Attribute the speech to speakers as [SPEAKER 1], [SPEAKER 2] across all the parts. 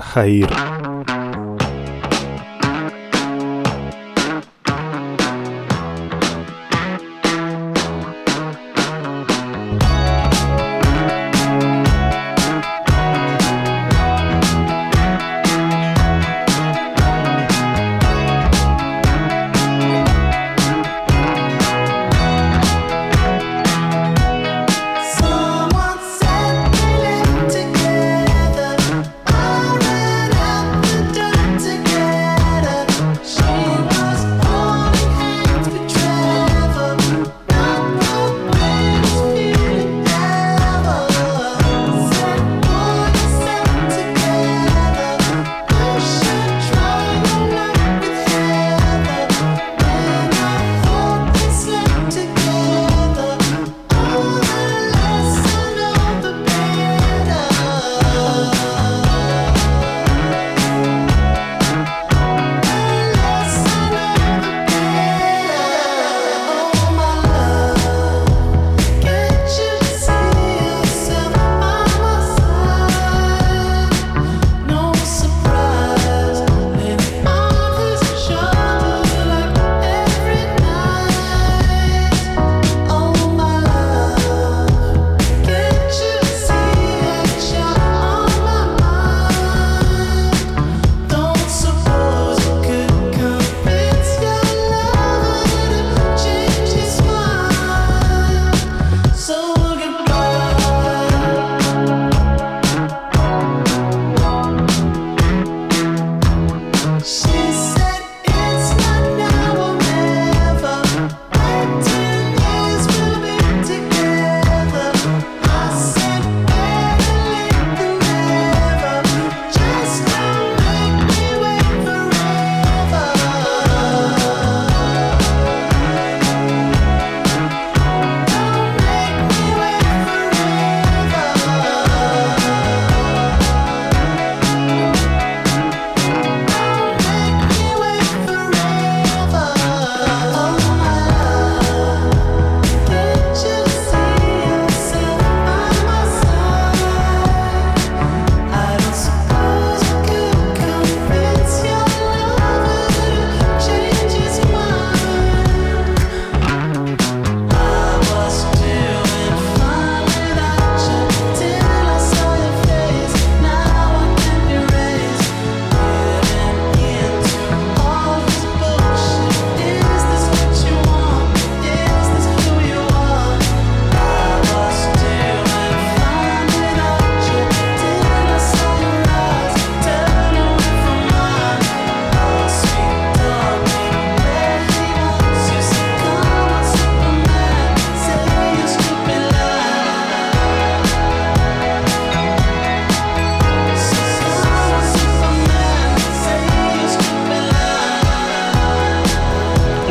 [SPEAKER 1] خير.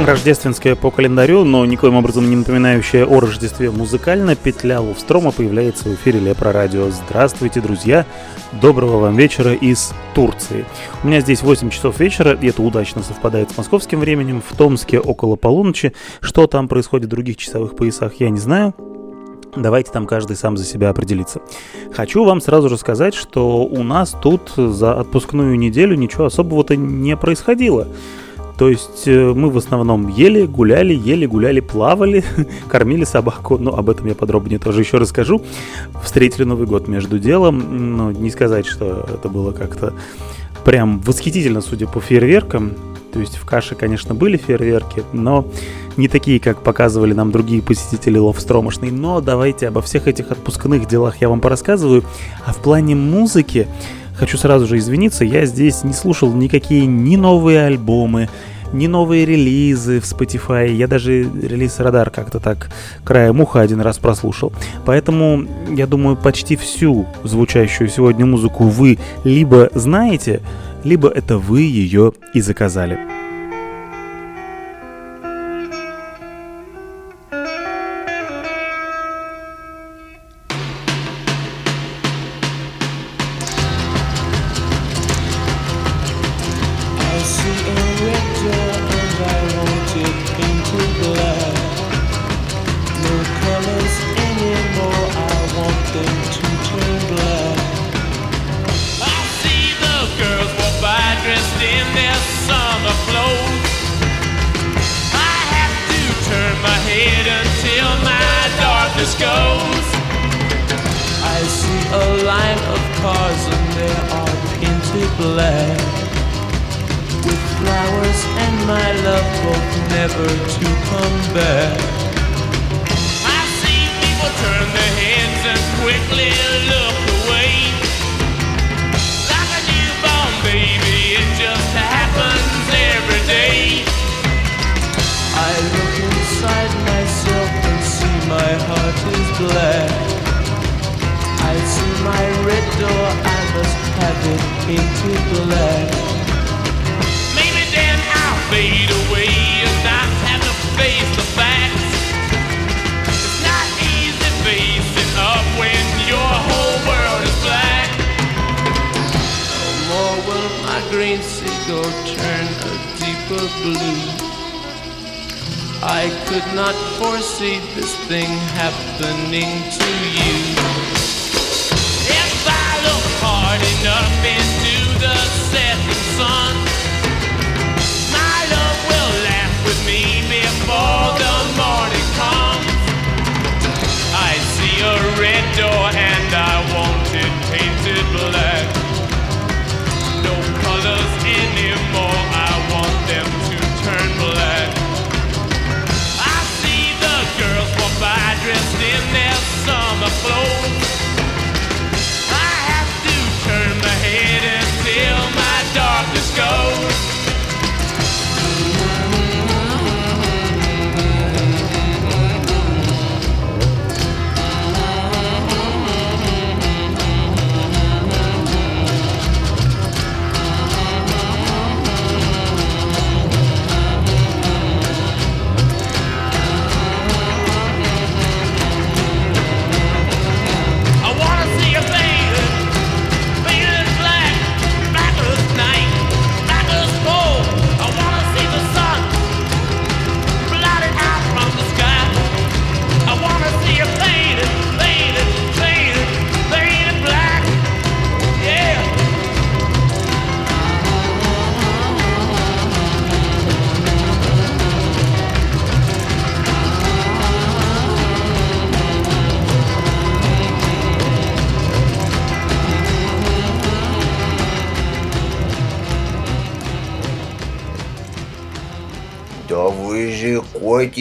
[SPEAKER 1] Рождественская по календарю, но никоим образом не напоминающая о Рождестве музыкально, петля Лувстрома появляется в эфире Лепро Радио. Здравствуйте, друзья! Доброго вам вечера из Турции. У меня здесь 8 часов вечера, и это удачно совпадает с московским временем. В Томске около полуночи. Что там происходит в других часовых поясах, я не знаю. Давайте там каждый сам за себя определиться. Хочу вам сразу же сказать, что у нас тут за отпускную неделю ничего особого-то не происходило. То есть э, мы в основном ели, гуляли, ели, гуляли, плавали, кормили собаку. Но об этом я подробнее тоже еще расскажу. Встретили Новый год между делом. Но не сказать, что это было как-то прям восхитительно, судя по фейерверкам. То есть в каше, конечно, были фейерверки, но не такие, как показывали нам другие посетители Ловстромошной. Но давайте обо всех этих отпускных делах я вам порассказываю. А в плане музыки Хочу сразу же извиниться, я здесь не слушал никакие ни новые альбомы, ни новые релизы в Spotify. Я даже релиз Радар как-то так краем уха один раз прослушал. Поэтому, я думаю, почти всю звучащую сегодня музыку вы либо знаете, либо это вы ее и заказали.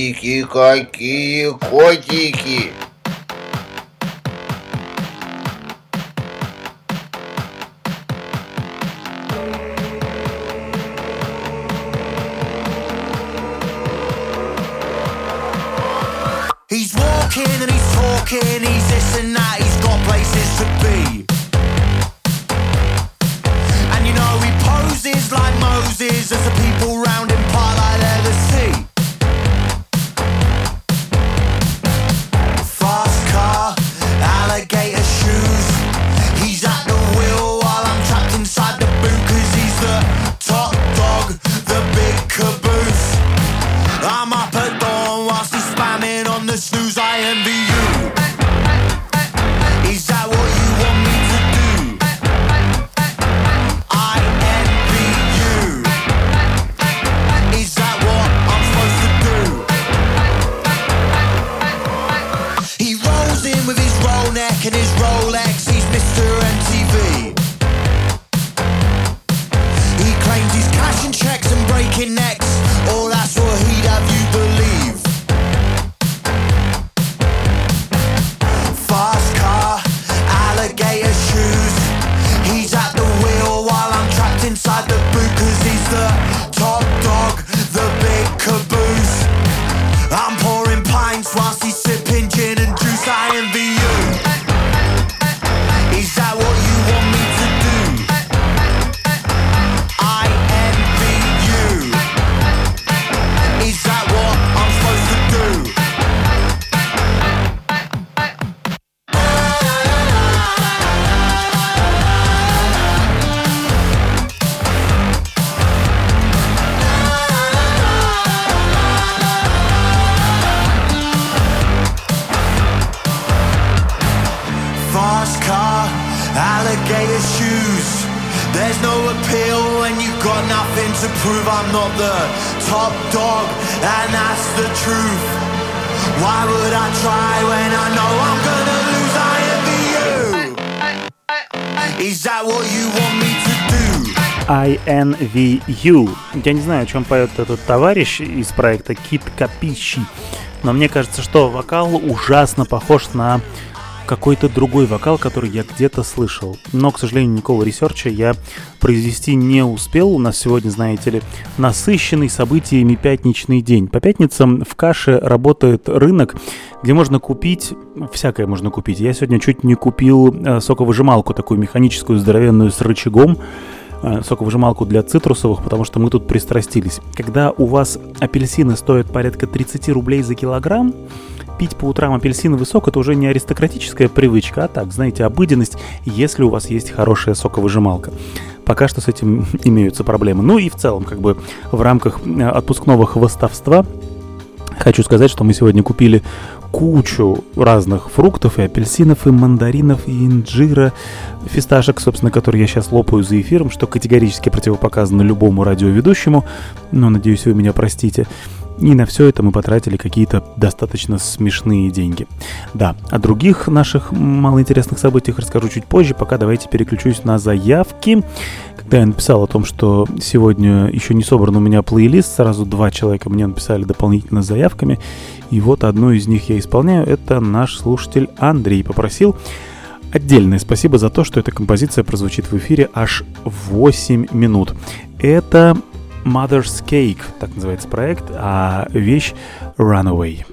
[SPEAKER 2] Котики какие, котики!
[SPEAKER 3] INVU. Я не знаю, о чем поет этот товарищ из проекта Kid Kapichi, но мне кажется, что вокал ужасно похож на какой-то другой вокал, который я где-то слышал. Но, к сожалению, никакого research а я произвести не успел. У нас сегодня, знаете ли, насыщенный событиями пятничный день. По пятницам в Каше работает рынок, где можно купить, всякое можно купить. Я сегодня чуть не купил э, соковыжималку, такую механическую, здоровенную, с рычагом соковыжималку для цитрусовых, потому что мы тут пристрастились. Когда у вас апельсины стоят порядка 30 рублей за килограмм, пить по утрам апельсиновый сок это уже не аристократическая привычка, а так, знаете, обыденность, если у вас есть хорошая соковыжималка. Пока что с этим имеются проблемы. Ну и в целом, как бы в рамках э, отпускного хвостовства Хочу сказать, что мы сегодня купили кучу разных фруктов, и апельсинов, и мандаринов, и инжира, фисташек, собственно, которые я сейчас лопаю за эфиром, что категорически противопоказано любому радиоведущему, но, надеюсь, вы меня простите. И на все это мы потратили какие-то достаточно смешные деньги. Да, о других наших малоинтересных событиях расскажу чуть позже, пока давайте переключусь на заявки. Когда я написал о том, что сегодня еще не собран у меня плейлист, сразу два человека мне написали дополнительно с заявками, и вот одну из них я исполняю, это наш слушатель Андрей попросил Отдельное спасибо за то, что эта композиция прозвучит в эфире аж 8 минут. Это Mother's Cake, так называется проект, а вещь Runaway.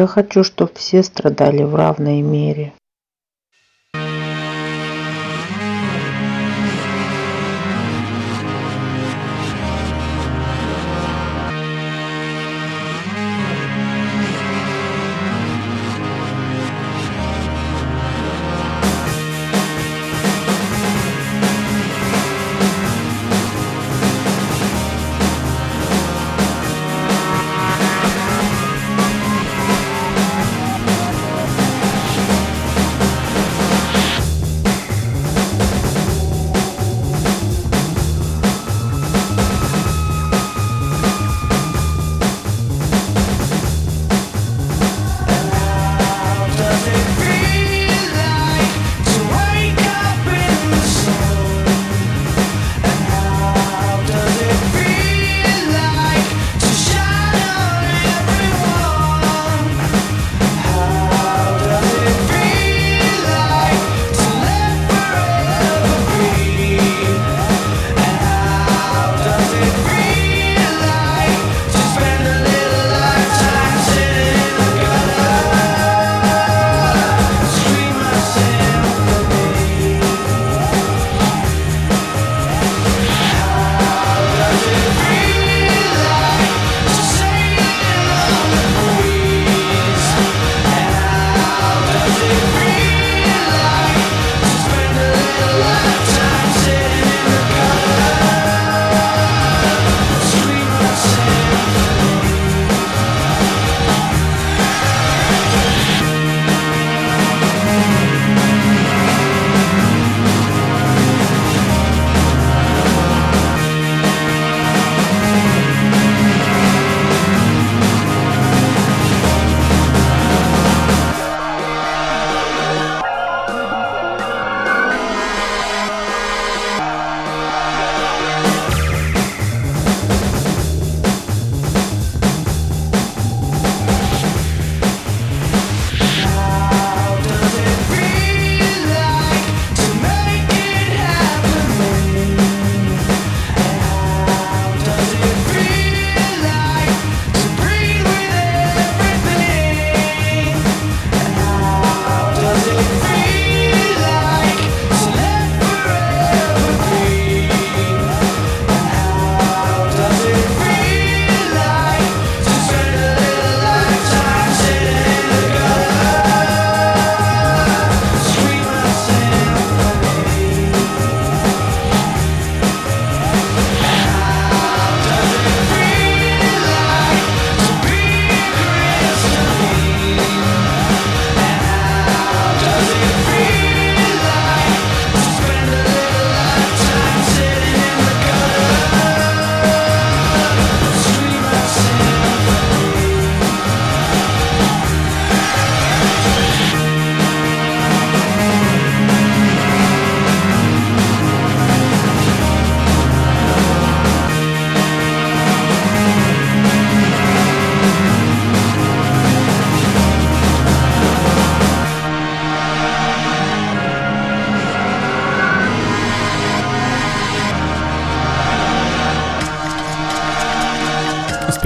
[SPEAKER 4] Я хочу, чтобы все страдали в равной мере.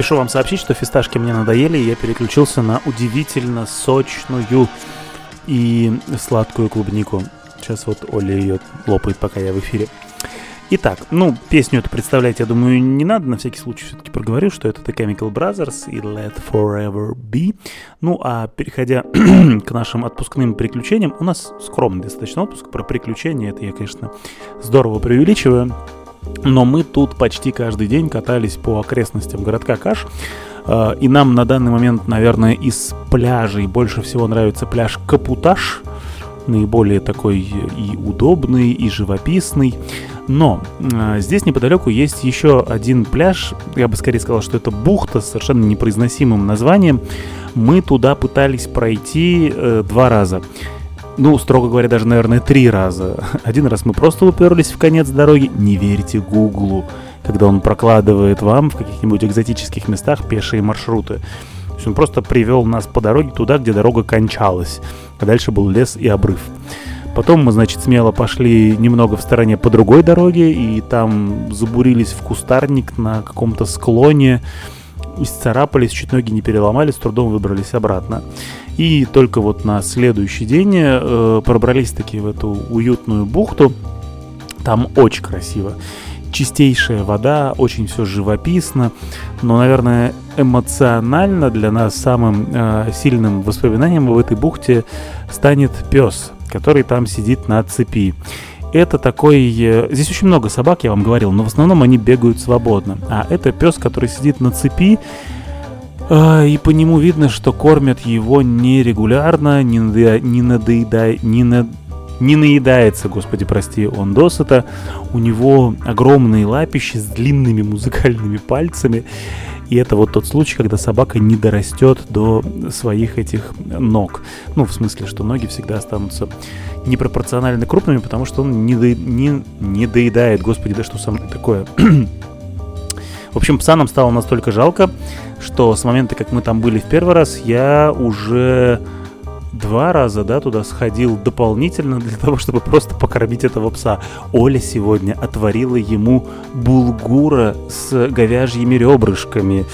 [SPEAKER 3] Спешу вам сообщить, что фисташки мне надоели, и я переключился на удивительно сочную и сладкую клубнику. Сейчас вот Оля ее лопает, пока я в эфире. Итак, ну, песню эту представлять, я думаю, не надо, на всякий случай все-таки проговорю, что это The Chemical Brothers и Let Forever Be. Ну, а переходя к нашим отпускным приключениям, у нас скромный достаточно отпуск, про приключения, это я, конечно, здорово преувеличиваю, но мы тут почти каждый день катались по окрестностям городка Каш, э, и нам на данный момент, наверное, из пляжей больше всего нравится пляж Капуташ, наиболее такой и удобный, и живописный. Но э, здесь неподалеку есть еще один пляж, я бы скорее сказал, что это бухта с совершенно непроизносимым названием. Мы туда пытались пройти э, два раза. Ну, строго говоря, даже, наверное, три раза. Один раз мы просто уперлись в конец дороги. Не верьте Гуглу, когда он прокладывает вам в каких-нибудь экзотических местах пешие маршруты. То есть он просто привел нас по дороге туда, где дорога кончалась. А дальше был лес и обрыв. Потом мы, значит, смело пошли немного в стороне по другой дороге, и там забурились в кустарник на каком-то склоне. Исцарапались, чуть ноги не переломали, с трудом выбрались обратно. И только вот на следующий день э, пробрались таки в эту уютную бухту. Там очень красиво. Чистейшая вода, очень все живописно. Но, наверное, эмоционально для нас самым э, сильным воспоминанием в этой бухте станет пес, который там сидит на цепи. Это такой... Э, здесь очень много собак, я вам говорил, но в основном они бегают свободно. А это пес, который сидит на цепи, э, и по нему видно, что кормят его нерегулярно, не, надо, не, надоедай, не, на, не наедается, господи, прости, он досыта. У него огромные лапищи с длинными музыкальными пальцами. И это вот тот случай, когда собака не дорастет до своих этих ног. Ну, в смысле, что ноги всегда останутся непропорционально крупными, потому что он не, до, не, не доедает. Господи, да что со мной такое? в общем, пса нам стало настолько жалко, что с момента, как мы там были в первый раз, я уже два раза, да, туда сходил дополнительно для того, чтобы просто покормить этого пса. Оля сегодня отварила ему булгура с говяжьими ребрышками.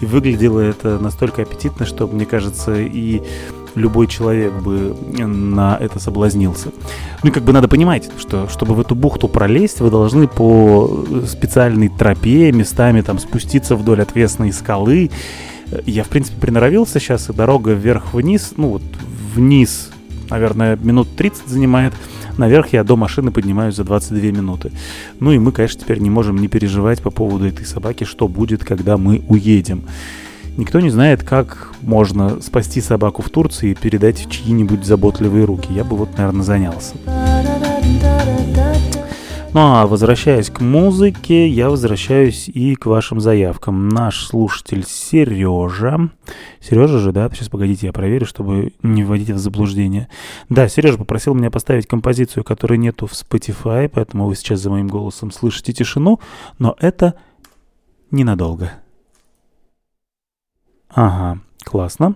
[SPEAKER 3] И выглядело это настолько аппетитно, что, мне кажется, и любой человек бы на это соблазнился. Ну и как бы надо понимать, что чтобы в эту бухту пролезть, вы должны по специальной тропе местами там спуститься вдоль отвесной скалы. Я, в принципе, приноровился сейчас, и дорога вверх-вниз, ну вот вниз, наверное, минут 30 занимает. Наверх я до машины поднимаюсь за 22 минуты. Ну и мы, конечно, теперь не можем не переживать по поводу этой собаки, что будет, когда мы уедем. Никто не знает, как можно спасти собаку в Турции и передать в чьи-нибудь заботливые руки. Я бы вот, наверное, занялся. Ну а возвращаясь к музыке, я возвращаюсь и к вашим заявкам. Наш слушатель Сережа. Сережа же, да? Сейчас погодите, я проверю, чтобы не вводить в заблуждение. Да, Сережа попросил меня поставить композицию, которой нету в Spotify, поэтому вы сейчас за моим голосом слышите тишину, но это ненадолго. Ага, классно.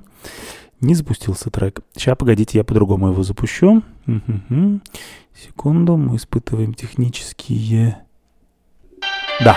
[SPEAKER 3] Не запустился трек. Сейчас, погодите, я по-другому его запущу. Секунду, мы испытываем технические... Да.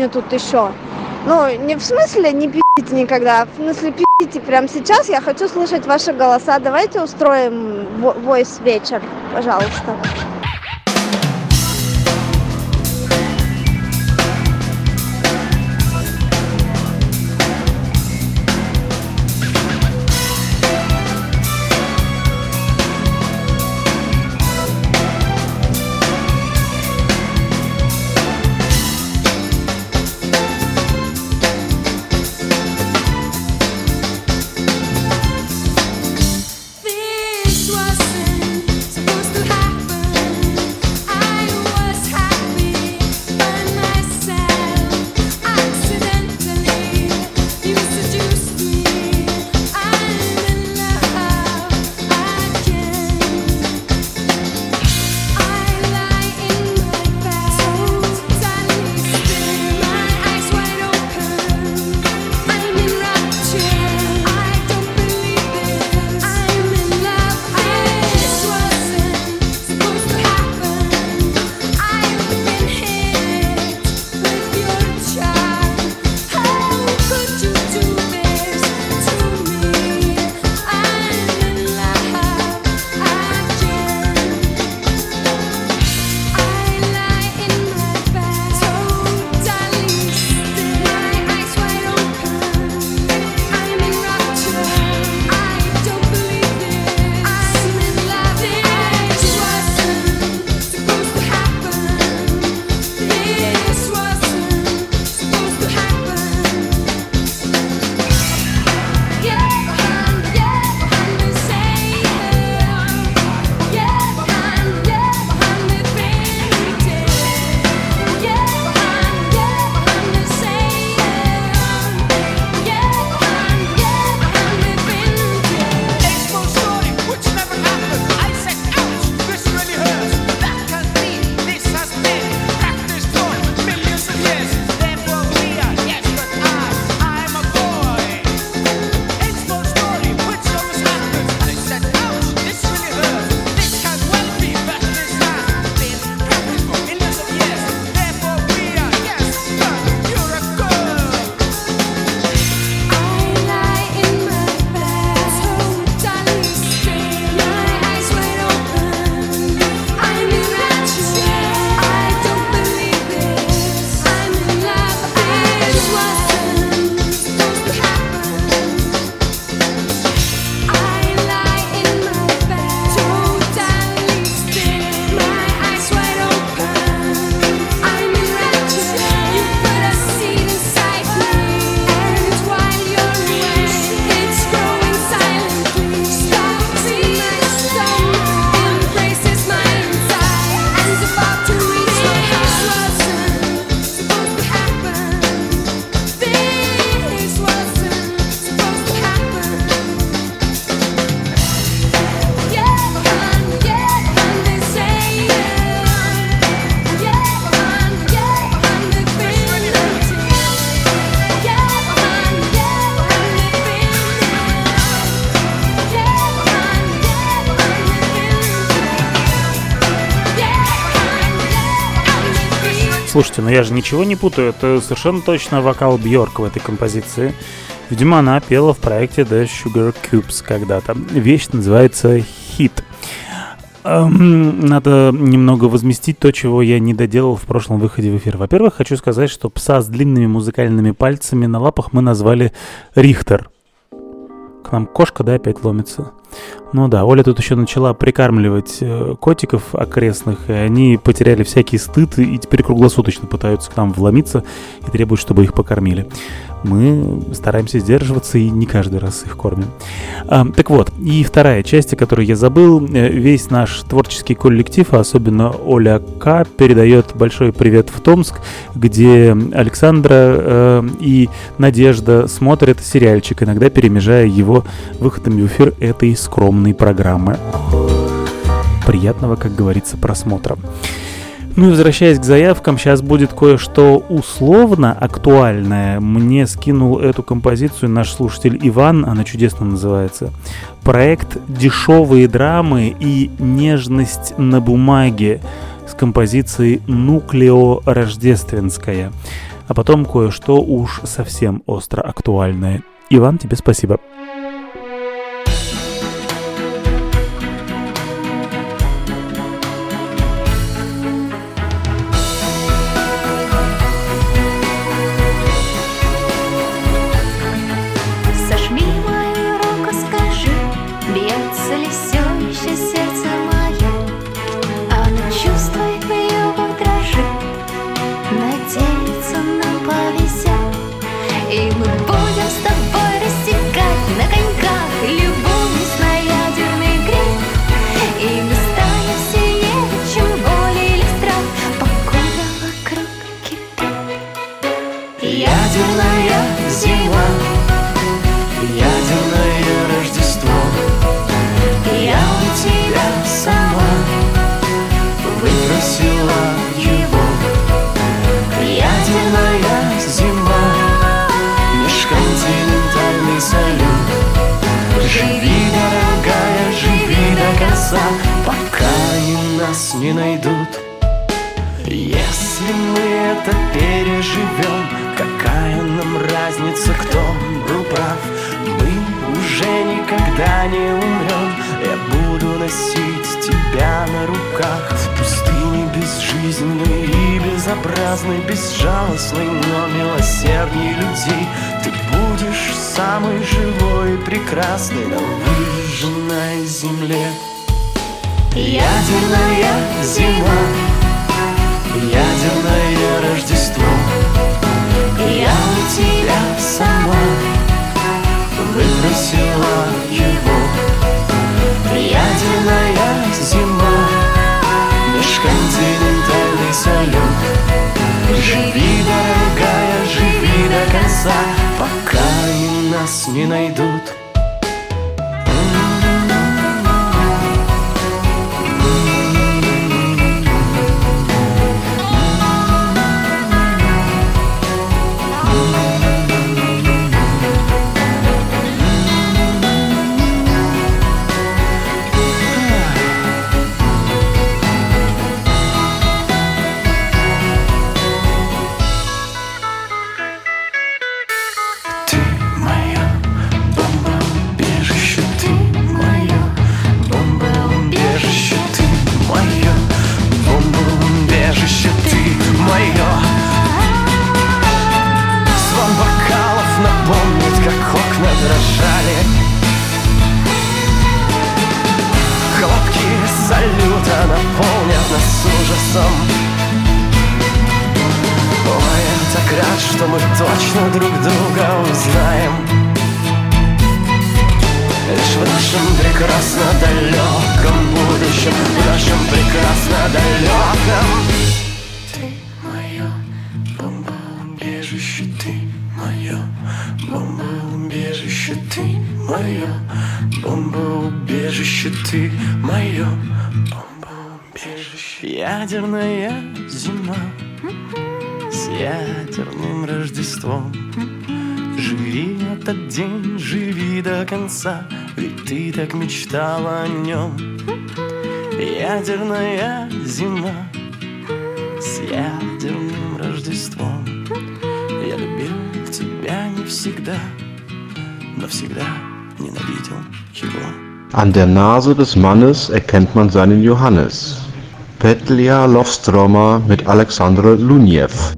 [SPEAKER 5] Мне тут еще. Ну, не в смысле не пи***те никогда, а в смысле пи***те прямо сейчас. Я хочу слышать ваши голоса. Давайте устроим войс вечер, пожалуйста.
[SPEAKER 3] Ну я же ничего не путаю, это совершенно точно вокал Бьорк в этой композиции. Видимо, она пела в проекте The Sugar Cubes когда-то. Вещь называется «Хит». Эм, Надо немного возместить то, чего я не доделал в прошлом выходе в эфир. Во-первых, хочу сказать, что пса с длинными музыкальными пальцами на лапах мы назвали Рихтер. К нам кошка, да, опять ломится. Ну да, Оля тут еще начала прикармливать э, котиков окрестных, и они потеряли всякий стыд и теперь круглосуточно пытаются к нам вломиться и требуют, чтобы их покормили. Мы стараемся сдерживаться и не каждый раз их кормим. А, так вот, и вторая часть, о которой я забыл, э, весь наш творческий коллектив, а особенно Оля К, передает большой привет в Томск, где Александра э, и Надежда смотрят сериальчик, иногда перемежая его выходами в эфир этой скромной программы. Приятного, как говорится, просмотра. Ну и возвращаясь к заявкам, сейчас будет кое-что условно актуальное. Мне скинул эту композицию наш слушатель Иван, она чудесно называется. Проект «Дешевые драмы и нежность на бумаге» с
[SPEAKER 6] композицией «Нуклео Рождественская». А потом кое-что уж совсем остро актуальное. Иван, тебе спасибо.
[SPEAKER 7] ядерным Рождеством Я любил тебя не всегда, но всегда ненавидел его.
[SPEAKER 8] An der Nase des Mannes erkennt man seinen Johannes. Petlia Lovstroma mit Alexandre
[SPEAKER 9] Luniev.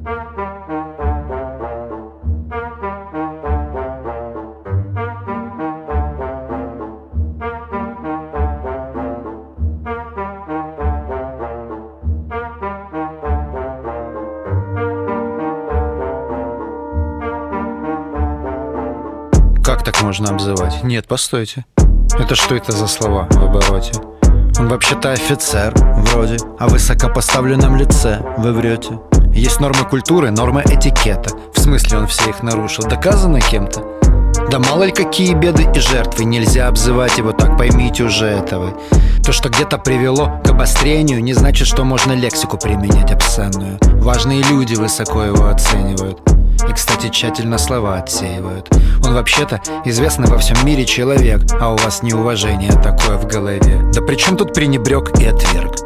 [SPEAKER 9] можно обзывать. Нет, постойте. Это что это за слова в обороте? Он вообще-то офицер, вроде, а высокопоставленном лице вы врете. Есть нормы культуры, нормы этикета. В смысле он все их нарушил? Доказано кем-то? Да мало ли какие беды и жертвы, нельзя обзывать его так, поймите уже этого. То, что где-то привело к обострению, не значит, что можно лексику применять обсценную. Важные люди высоко его оценивают. И, кстати, тщательно слова отсеивают. Он вообще-то известный во всем мире человек, а у вас неуважение такое в голове. Да при чем тут пренебрег и отверг?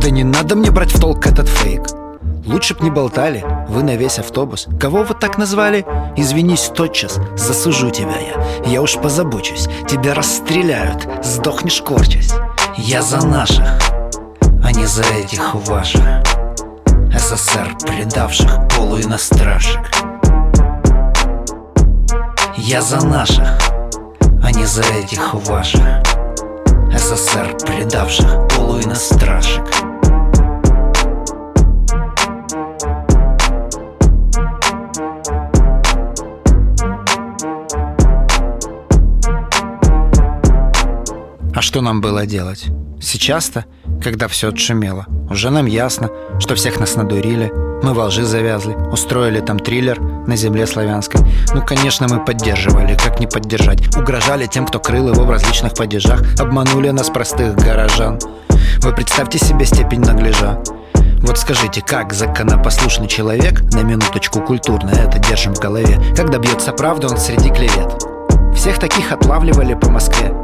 [SPEAKER 9] Да не надо мне брать в толк этот фейк. Лучше б не болтали, вы на весь автобус. Кого вы так назвали? Извинись тотчас, засужу тебя я. Я уж позабочусь, тебя расстреляют, сдохнешь корчась. Я за наших, а не за этих ваших. СССР предавших полуинострашек. Я за наших, а не за этих ваших СССР, предавших полуиностражек А что нам было делать? Сейчас-то, когда все отшумело, уже нам ясно, что всех нас надурили, мы во лжи завязли, устроили там триллер на земле славянской. Ну, конечно, мы поддерживали, как не поддержать. Угрожали тем, кто крыл его в различных падежах, обманули нас, простых горожан. Вы представьте себе степень наглежа. Вот скажите, как законопослушный человек, на минуточку культурно это держим в голове, когда бьется правда он среди клевет? Всех таких отлавливали по Москве.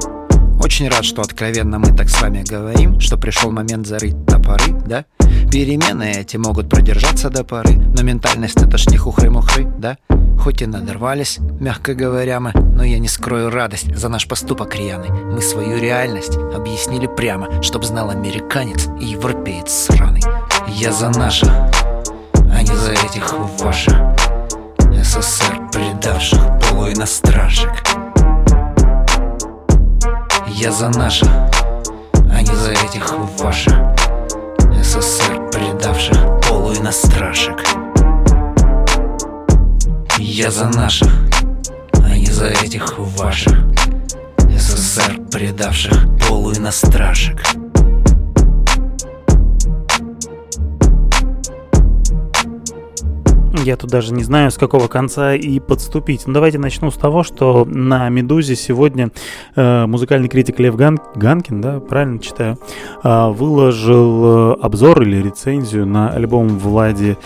[SPEAKER 9] Очень рад, что откровенно мы так с вами говорим, что пришел момент зарыть топоры, да? Перемены эти могут продержаться до поры, но ментальность это ж не хухры-мухры, да? Хоть и надорвались, мягко говоря мы, но я не скрою радость за наш поступок рьяный. Мы свою реальность объяснили прямо, чтоб знал американец и европеец сраный. Я за наших, а не за этих ваших СССР предавших полуиностражек. Я за наших, а не за этих ваших СССР, предавших полуиностражек Я за наших, а не за этих ваших СССР, предавших полуиностражек
[SPEAKER 3] Я тут даже не знаю, с какого конца и подступить. Но давайте начну с того, что на «Медузе» сегодня э, музыкальный критик Лев Ган... Ганкин, да, правильно читаю, э, выложил э, обзор или рецензию на альбом Влади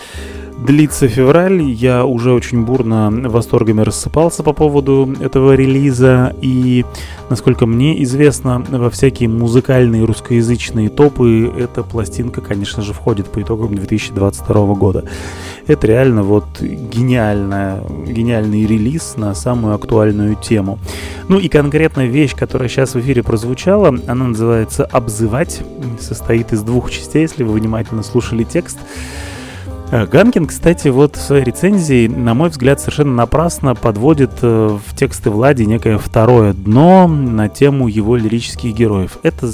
[SPEAKER 3] Длится февраль, я уже очень бурно восторгами рассыпался по поводу этого релиза, и, насколько мне известно, во всякие музыкальные русскоязычные топы эта пластинка, конечно же, входит по итогам 2022 года. Это реально вот гениальная, гениальный релиз на самую актуальную тему. Ну и конкретно вещь, которая сейчас в эфире прозвучала, она называется «Обзывать», состоит из двух частей, если вы внимательно слушали текст. Ганкин, кстати, вот в своей рецензии, на мой взгляд, совершенно напрасно подводит э, в тексты Влади некое второе дно на тему его лирических героев. Это,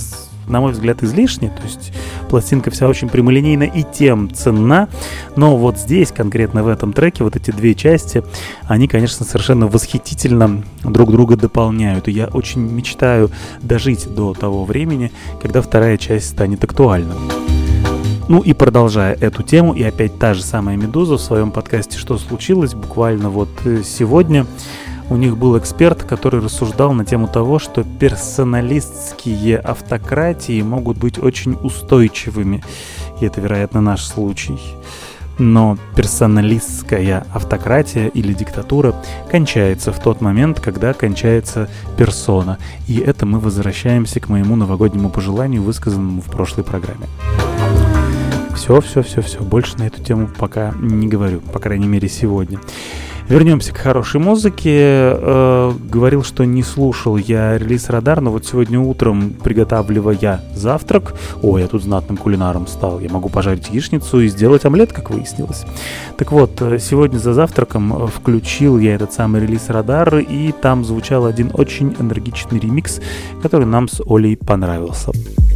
[SPEAKER 3] на мой взгляд, излишне, то есть пластинка вся очень прямолинейна и тем ценна, но вот здесь, конкретно в этом треке, вот эти две части, они, конечно, совершенно восхитительно друг друга дополняют, и я очень мечтаю дожить до того времени, когда вторая часть станет актуальна. Ну и продолжая эту тему, и опять та же самая «Медуза» в своем подкасте «Что случилось?» буквально вот э, сегодня у них был эксперт, который рассуждал на тему того, что персоналистские автократии могут быть очень устойчивыми. И это, вероятно, наш случай. Но персоналистская автократия или диктатура кончается в тот момент, когда кончается персона. И это мы возвращаемся к моему новогоднему пожеланию, высказанному в прошлой программе. Все, все, все, все. Больше на эту тему пока не говорю, по крайней мере сегодня. Вернемся к хорошей музыке. Э, говорил, что не слушал я релиз Радар, но вот сегодня утром, приготавливая завтрак, о, я тут знатным кулинаром стал, я могу пожарить яичницу и сделать омлет, как выяснилось. Так вот, э, сегодня за завтраком э, включил я этот самый релиз Радар, и там звучал один очень энергичный ремикс, который нам с Олей понравился.
[SPEAKER 10] One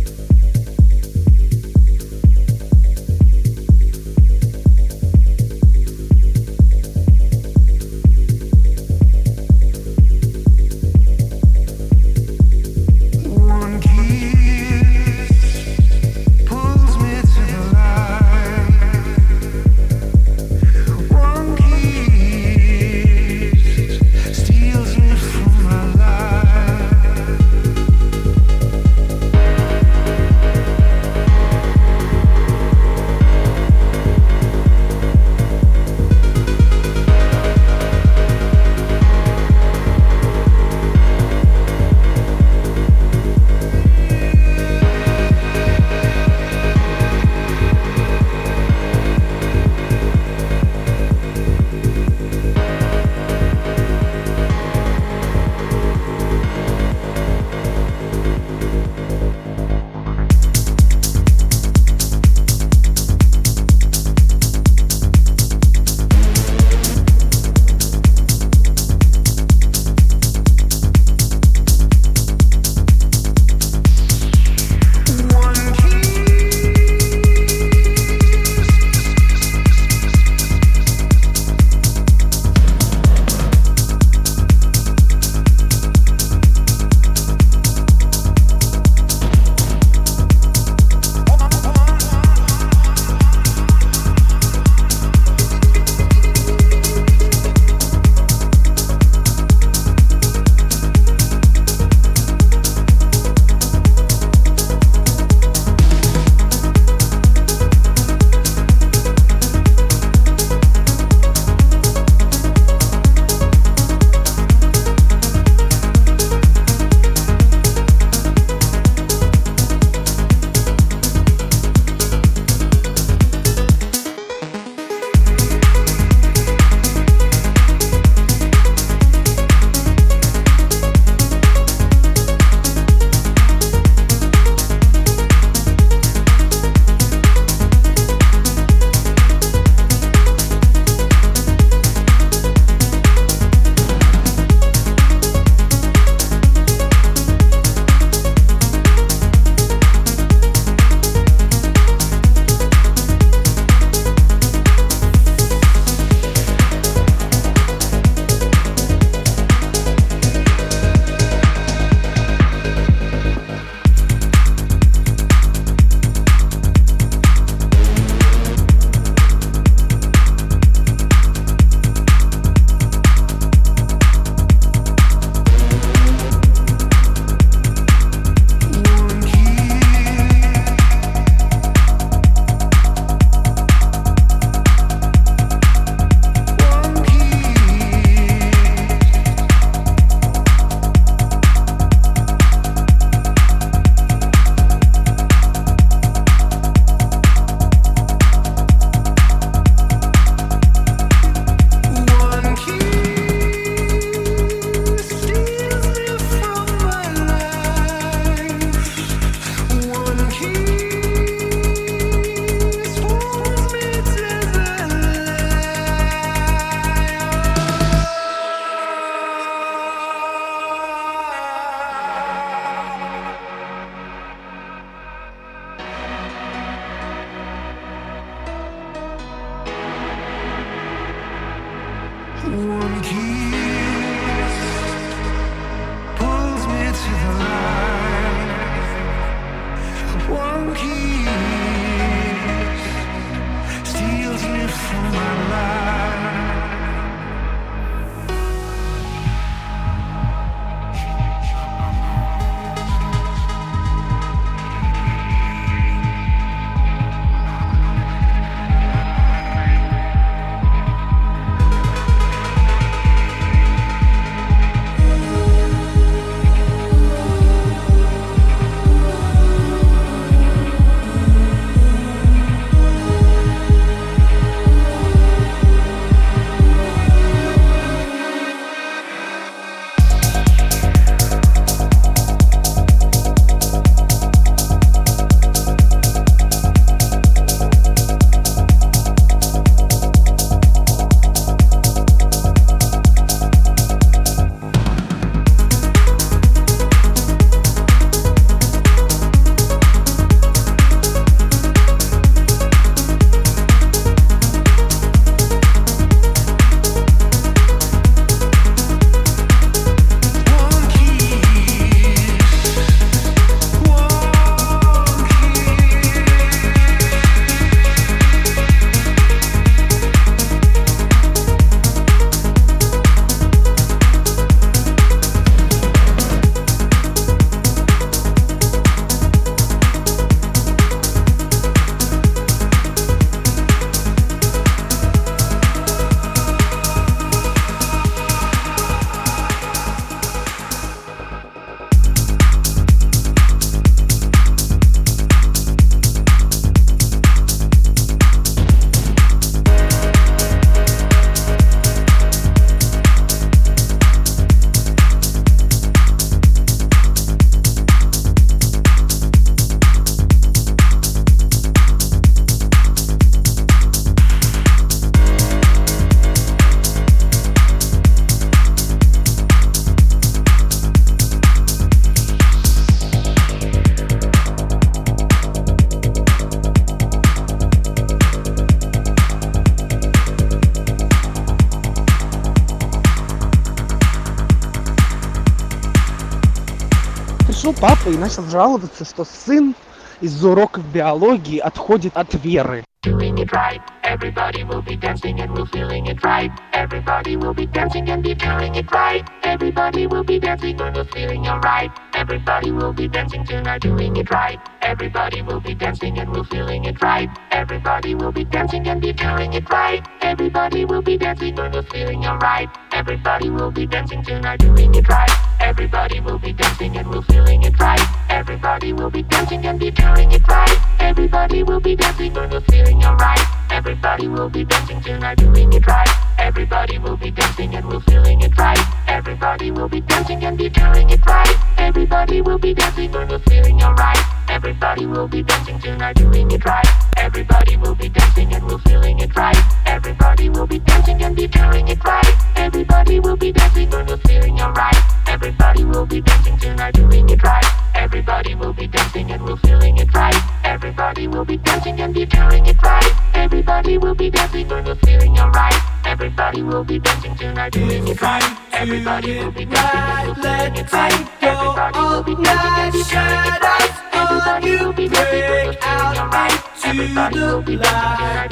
[SPEAKER 11] и начал жаловаться, что сын из-за уроков биологии отходит от веры.
[SPEAKER 12] doing it right. Everybody will be dancing and we're feeling it right. Everybody will be dancing and be feeling it right. Everybody will be dancing when we're feeling alright. Everybody will be dancing tonight, doing it right. Everybody will be dancing and we're feeling it right. Everybody will be dancing and be feeling it right. Everybody will be dancing when we're feeling alright. Everybody will be dancing tonight, doing it right. Everybody will be dancing and we're feeling it right. Everybody will be dancing and be feeling it right. Everybody will be dancing when we're feeling alright. Everybody will be dancing tonight, doing it right. Everybody will be dancing and we're feeling it right. Everybody will be dancing and be feeling it right. Everybody will be dancing when we're feeling alright. Everybody will be dancing tonight, doing it right. Everybody will be dancing and we're feeling it right. Everybody will be dancing and be feeling it right. Everybody will be dancing when we're feeling alright. Everybody will be dancing tonight, doing it right. Everybody will be dancing and we're feeling it right. Everybody will be dancing and be feeling it right. Everybody will be dancing when we're feeling alright. Everybody will be dancing tonight, doing it right. Everybody will be dancing and we're feeling it right. Everybody will be dancing and be feeling it right. Everybody will be dancing when we're feeling alright. To the light.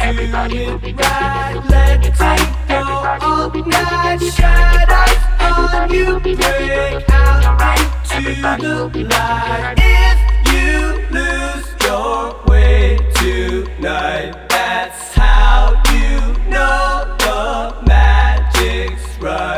[SPEAKER 12] If you do it right, let's take your all night shadows on you. Break out into the light.
[SPEAKER 13] If you lose your way tonight, that's how you know the magic's right.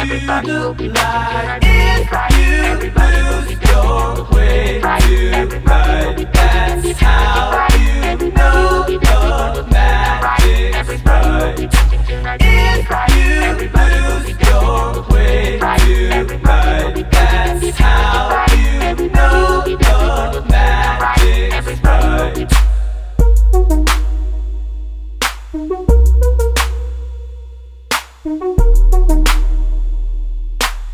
[SPEAKER 12] everybody
[SPEAKER 14] if you lose your way tonight. That's how you know the magic's right. If you lose your way tonight, that's how you know the magic's right.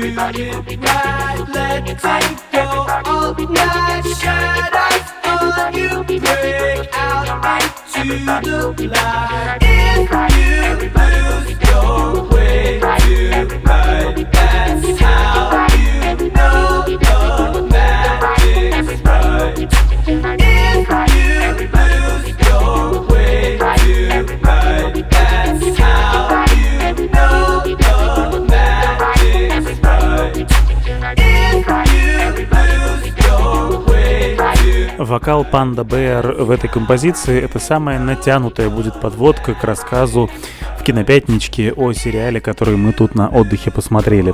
[SPEAKER 14] right, let it go all. Shadows on you break out into the light. If you lose
[SPEAKER 3] Вокал Панда Бэр в этой композиции — это самая натянутая будет подводка к рассказу в кинопятничке о сериале, который мы тут на отдыхе посмотрели.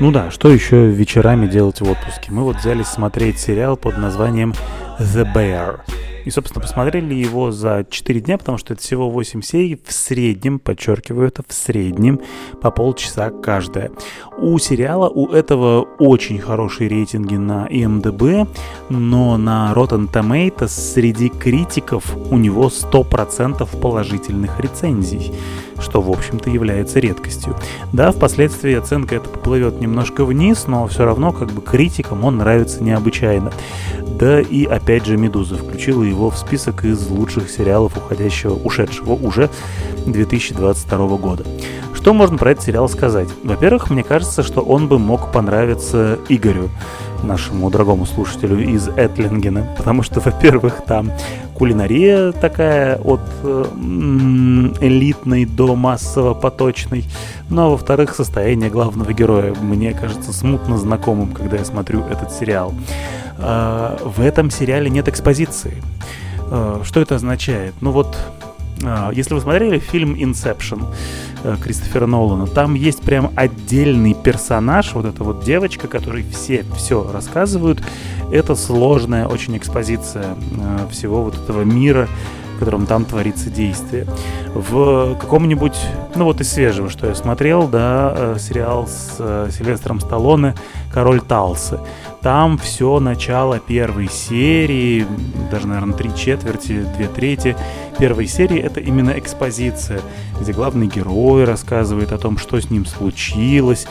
[SPEAKER 3] Ну да, что еще вечерами делать в отпуске? Мы вот взялись смотреть сериал под названием The Bear. И, собственно, посмотрели его за 4 дня, потому что это всего 8 серий в среднем, подчеркиваю это, в среднем по полчаса каждая. У сериала у этого очень хорошие рейтинги на IMDb, но на Rotten Tomatoes среди критиков у него 100% положительных рецензий что, в общем-то, является редкостью. Да, впоследствии оценка это поплывет немножко вниз, но все равно, как бы, критикам он нравится необычайно. Да и, опять же, «Медуза» включила его в список из лучших сериалов уходящего, ушедшего уже 2022 года. Что можно про этот сериал сказать? Во-первых, мне кажется, что он бы мог понравиться Игорю, нашему дорогому слушателю из Этлингена, потому что, во-первых, там кулинария такая от элитной до массово-поточной, ну а во-вторых, состояние главного героя мне кажется смутно знакомым, когда я смотрю этот сериал. А, в этом сериале нет экспозиции. А, Что это означает? Ну вот, если вы смотрели фильм Inception э, Кристофера Нолана, там есть прям отдельный персонаж, вот эта вот девочка, которой все все рассказывают. Это сложная очень экспозиция э, всего вот этого мира, в котором там творится действие. В каком-нибудь, ну вот из свежего, что я смотрел, да, э, сериал с Сильвестром Сталлоне «Король Талсы». Там все начало первой серии, даже, наверное, три четверти, две трети первой серии это именно экспозиция, где главный герой рассказывает о том, что с ним случилось,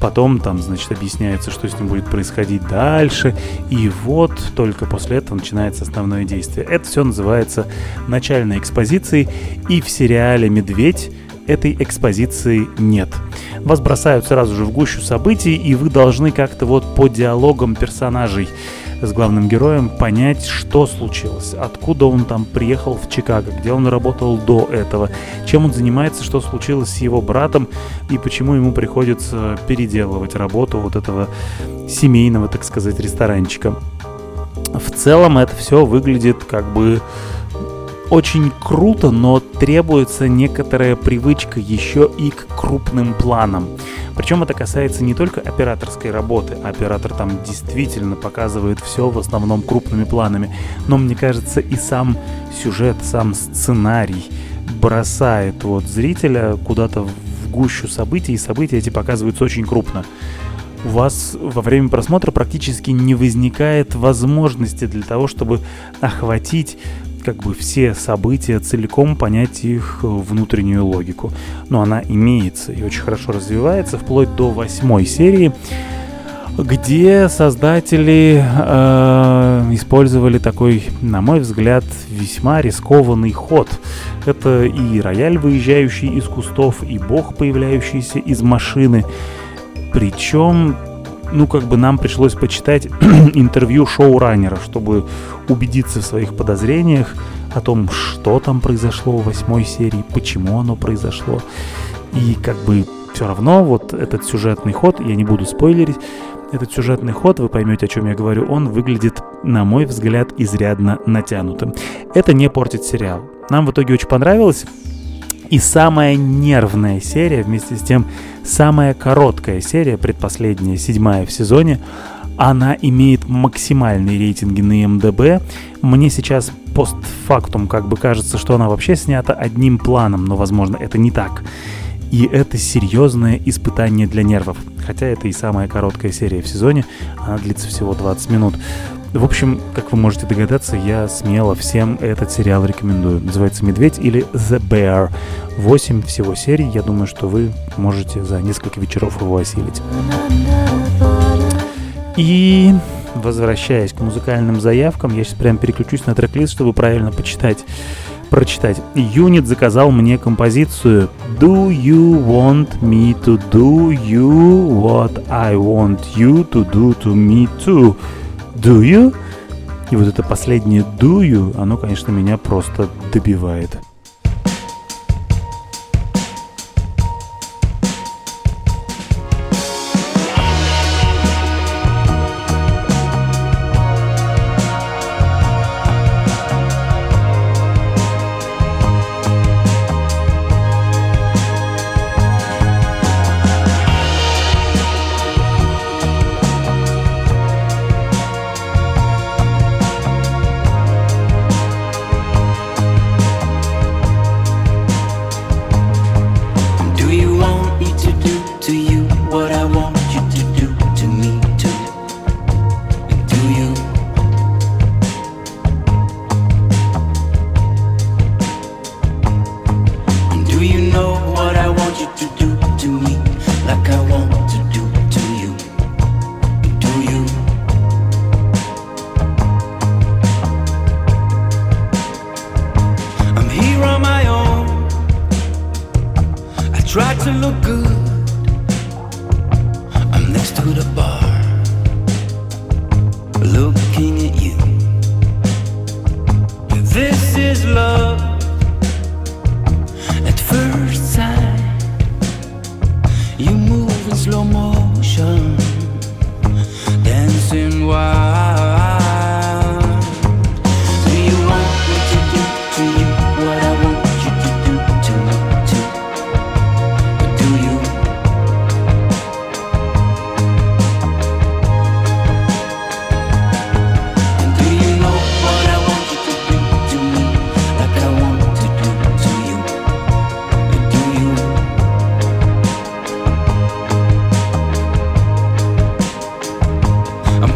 [SPEAKER 3] потом там, значит, объясняется, что с ним будет происходить дальше, и вот только после этого начинается основное действие. Это все называется начальной экспозицией, и в сериале «Медведь» этой экспозиции нет. Вас бросают сразу же в гущу событий, и вы должны как-то вот по диалогам персонажей с главным героем понять, что случилось, откуда он там приехал в Чикаго, где он работал до этого, чем он занимается, что случилось с его братом и почему ему приходится переделывать работу вот этого семейного, так сказать, ресторанчика. В целом это все выглядит как бы очень круто, но требуется некоторая привычка еще и к крупным планам. Причем это касается не только операторской работы, оператор там действительно показывает все в основном крупными планами, но мне кажется и сам сюжет, сам сценарий бросает вот зрителя куда-то в гущу событий, и события эти показываются очень крупно. У вас во время просмотра практически не возникает возможности для того, чтобы охватить как бы все события целиком, понять их внутреннюю логику. Но она имеется и очень хорошо развивается вплоть до восьмой серии, где создатели э, использовали такой, на мой взгляд, весьма рискованный ход. Это и рояль, выезжающий из кустов, и бог, появляющийся из машины. Причем, ну, как бы нам пришлось почитать интервью шоураннера, чтобы убедиться в своих подозрениях о том, что там произошло в восьмой серии, почему оно произошло. И как бы все равно вот этот сюжетный ход, я не буду спойлерить, этот сюжетный ход, вы поймете, о чем я говорю, он выглядит на мой взгляд, изрядно натянуты. Это не портит сериал. Нам в итоге очень понравилось. И самая нервная серия, вместе с тем самая короткая серия, предпоследняя, седьмая в сезоне, она имеет максимальные рейтинги на МДБ. Мне сейчас постфактум как бы кажется, что она вообще снята одним планом, но, возможно, это не так. И это серьезное испытание для нервов. Хотя это и самая короткая серия в сезоне, она длится всего 20 минут. В общем, как вы можете догадаться, я смело всем этот сериал рекомендую. Называется «Медведь» или «The Bear». Восемь всего серий. Я думаю, что вы можете за несколько вечеров его осилить. И возвращаясь к музыкальным заявкам, я сейчас прям переключусь на трек-лист, чтобы правильно почитать, прочитать. Юнит заказал мне композицию Do you want me to do you what I want you to do to me too? Do you? И вот это последнее do you, оно, конечно, меня просто добивает.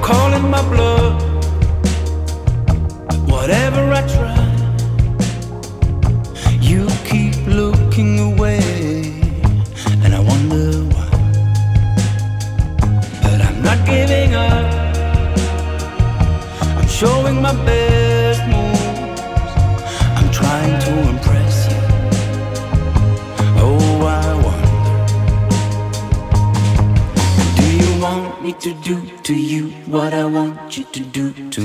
[SPEAKER 15] Calling my bluff. Whatever I try, you keep looking away, and I wonder why. But I'm not giving up. I'm showing my best moves. I'm trying to impress you. Oh, I wonder. Do you want me to do to you what I want you to do to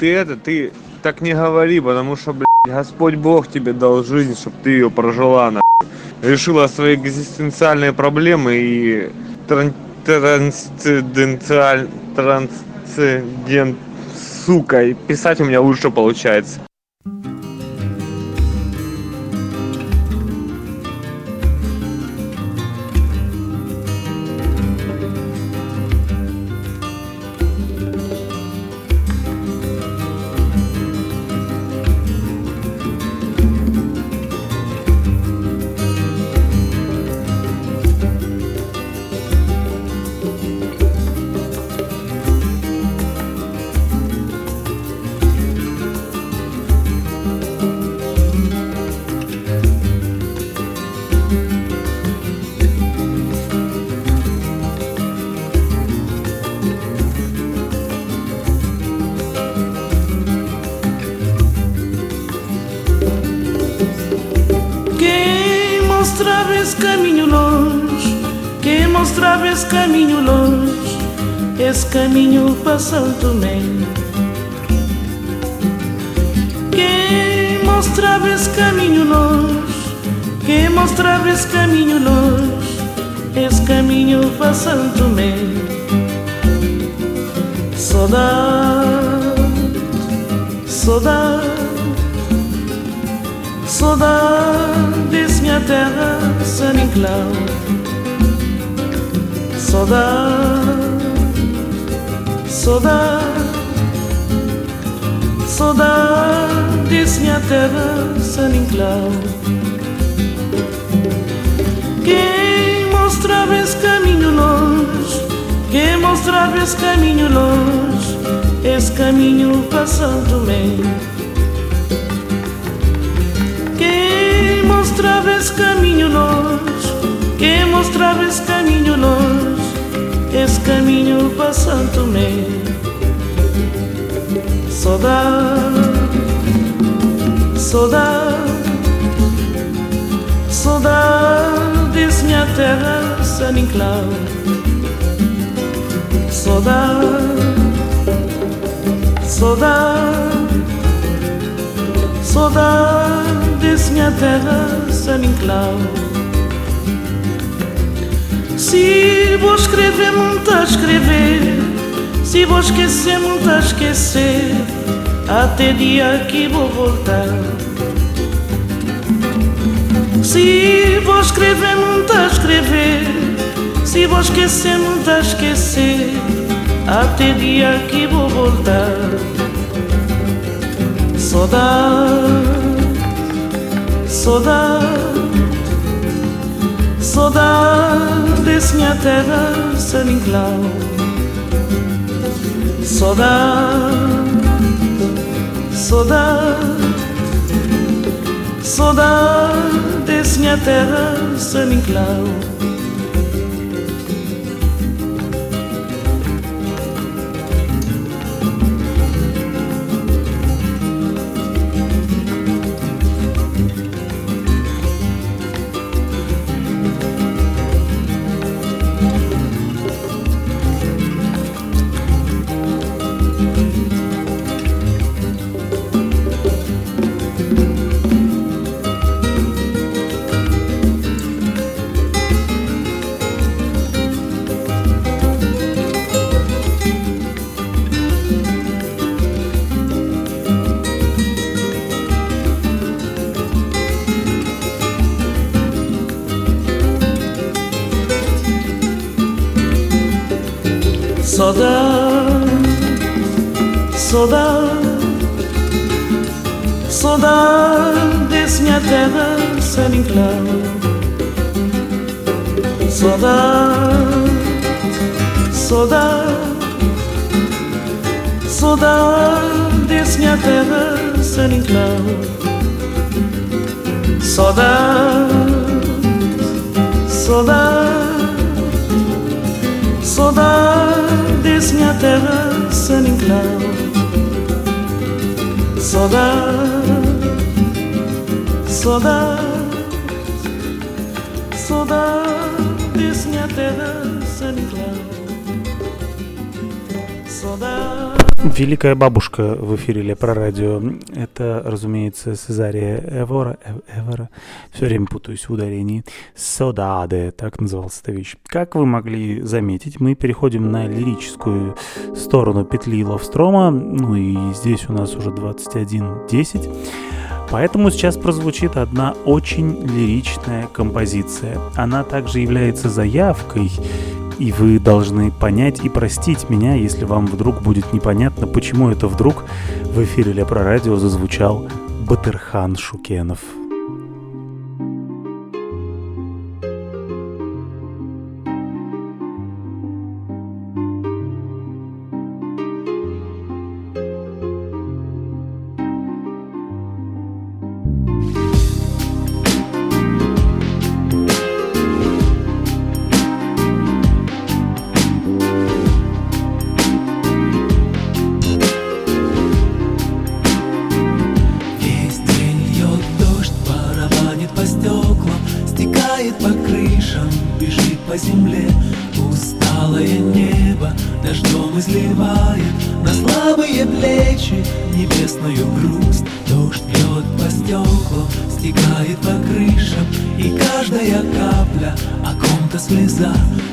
[SPEAKER 16] Ты это, ты так не говори, потому что, блядь, Господь Бог тебе дал жизнь, чтобы ты ее прожила, на. решила свои экзистенциальные проблемы и тран- трансценденталь... трансцендент... Сука, и писать у меня лучше получается.
[SPEAKER 17] Quem mostrava esse caminho longe? Quem mostrava esse caminho longe? Esse caminho São Tomé quem mostrava esse caminho longe, quem mostrava esse caminho longe, esse caminho para Santo Tomé. Saudade, saudade, saudades, minha terra, San Inclau. Saudade, saudade. Saudades, minha terra, San Inclau Se vou escrever, muito a escrever Se vou esquecer, muito a esquecer Até dia que vou voltar Se vou escrever, muito a escrever. Se vou esquecer, muito a esquecer. Até dia que vou voltar. Saudade, saudade, saudades, minha terra, San Inclau. Saudade, saudade, tes nie terra se m'inclau. Saudade, saudade, minha terra sem inclão. Saudade, saudade, saudade, minha terra sem inclão. Saudade, saudade, saudade, minha terra sem inclão. San Inclau Saudade
[SPEAKER 3] Великая бабушка в эфире Лепро Радио. Это, разумеется, Цезария Эвора. Эв- Эвора. Все время путаюсь в ударении. Содаде, так называлась эта вещь. Как вы могли заметить, мы переходим на лирическую сторону петли Ловстрома. Ну и здесь у нас уже 21.10. Поэтому сейчас прозвучит одна очень лиричная композиция. Она также является заявкой и вы должны понять и простить меня, если вам вдруг будет непонятно, почему это вдруг в эфире Лепро Радио зазвучал Батырхан Шукенов.
[SPEAKER 13] is love.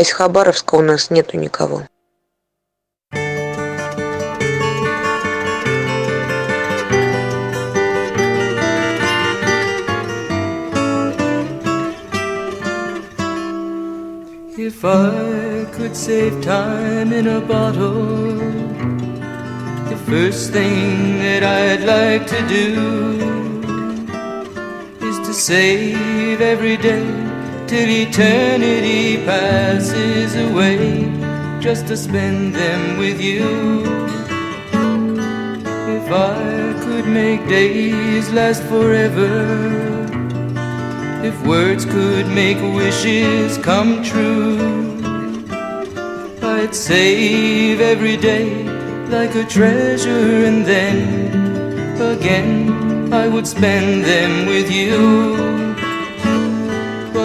[SPEAKER 18] А из Хабаровска у нас нету никого.
[SPEAKER 13] If I could save time in a bottle, the first thing that I'd like to do is to save every day till eternity passes away, just to spend them with you. If
[SPEAKER 19] I could make days last forever, if words could make wishes come true, I'd save every day like a treasure and then again I would spend them with you.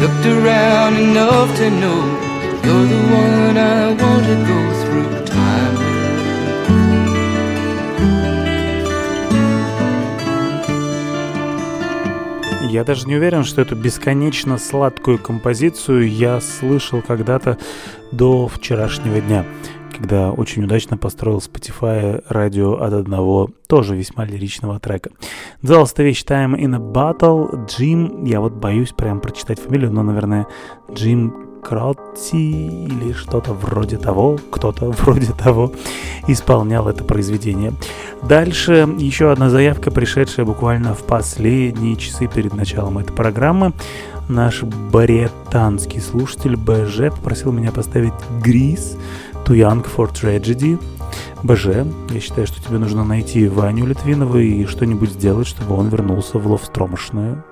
[SPEAKER 19] Looked around enough to know you're the one I want to go through time.
[SPEAKER 3] Я даже не уверен, что эту бесконечно сладкую композицию я слышал когда-то до вчерашнего дня, когда очень удачно построил Spotify радио от одного тоже весьма лиричного трека. Называлась эта вещь Time in a Battle. Джим, я вот боюсь прям прочитать фамилию, но, наверное, Джим Кротти или что-то вроде того, кто-то вроде того исполнял это произведение. Дальше еще одна заявка, пришедшая буквально в последние часы перед началом этой программы. Наш бариетанский слушатель БЖ попросил меня поставить Грис Too Young for Tragedy. БЖ, я считаю, что тебе нужно найти Ваню Литвинова и что-нибудь сделать, чтобы он вернулся в Ловстромошную.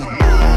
[SPEAKER 3] thing.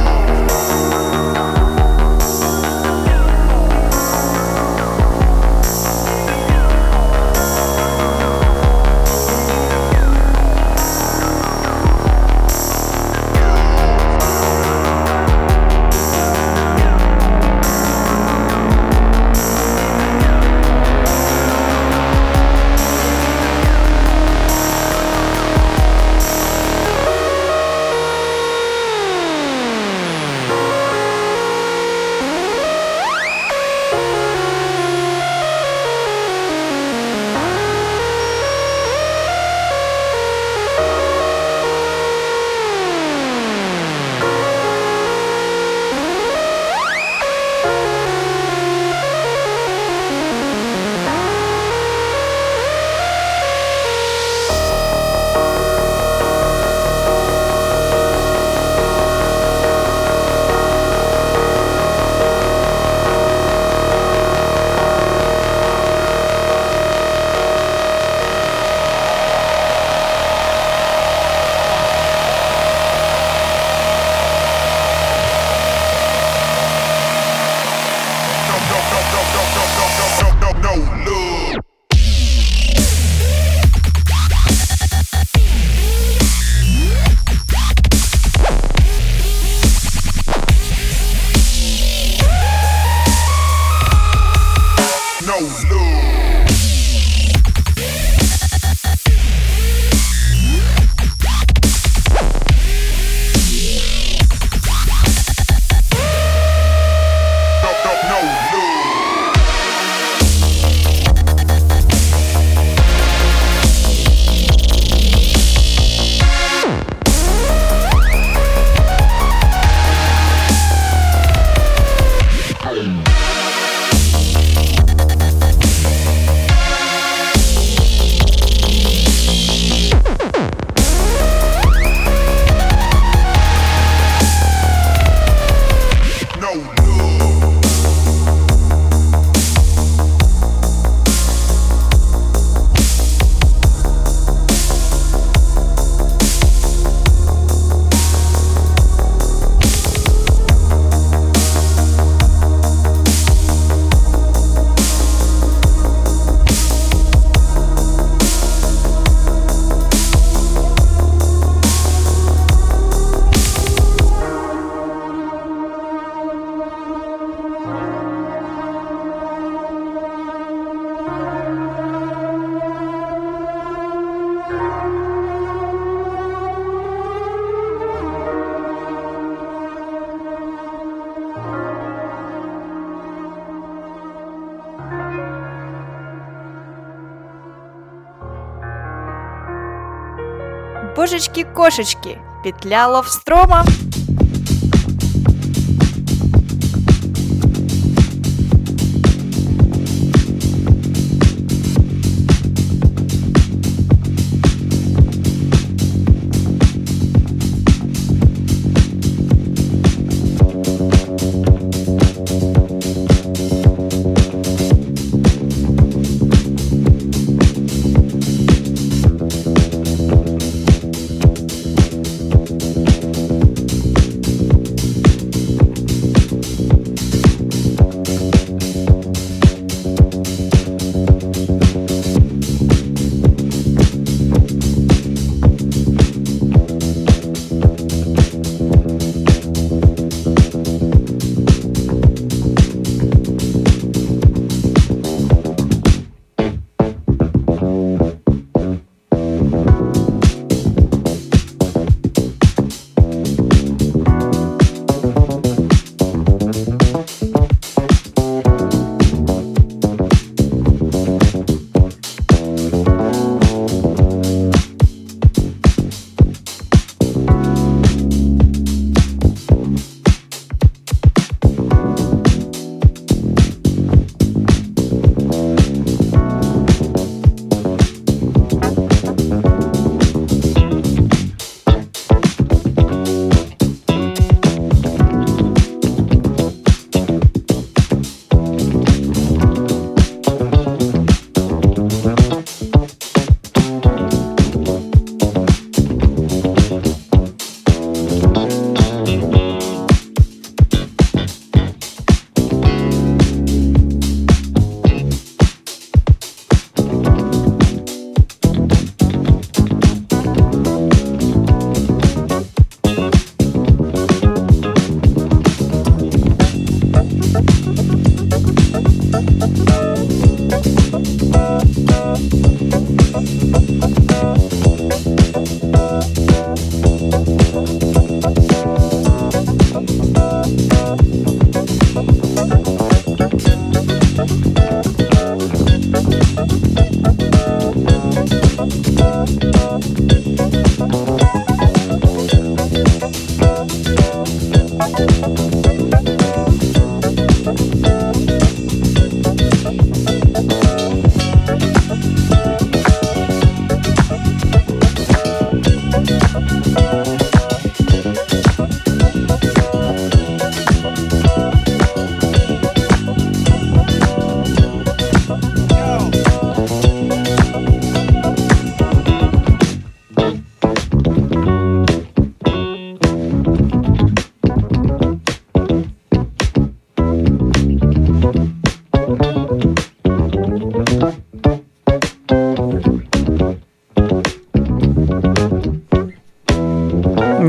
[SPEAKER 20] Божечки-кошечки, петля ловстрома.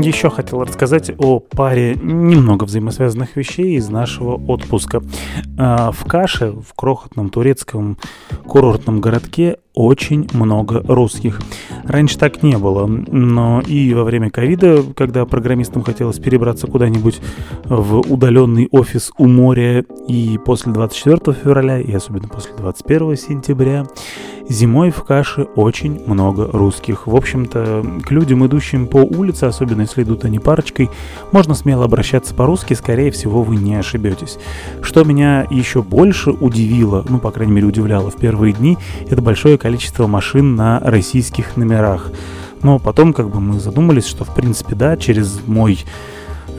[SPEAKER 3] Еще хотел рассказать о паре немного взаимосвязанных вещей из нашего отпуска. А, В Каше, в крохотном турецком курортном городке, очень много русских. Раньше так не было, но и во время ковида, когда программистам хотелось перебраться куда-нибудь в удаленный офис у моря, и после 24 февраля, и особенно после 21 сентября, зимой в Каше очень много русских. В общем-то, к людям, идущим по улице, особенно если идут они парочкой, можно смело обращаться по-русски, скорее всего, вы не ошибетесь. Что меня еще больше удивило, ну, по крайней мере, удивляло в первые дни, это большое количество машин на российских номерах. Но потом как бы мы задумались, что в принципе да, через мой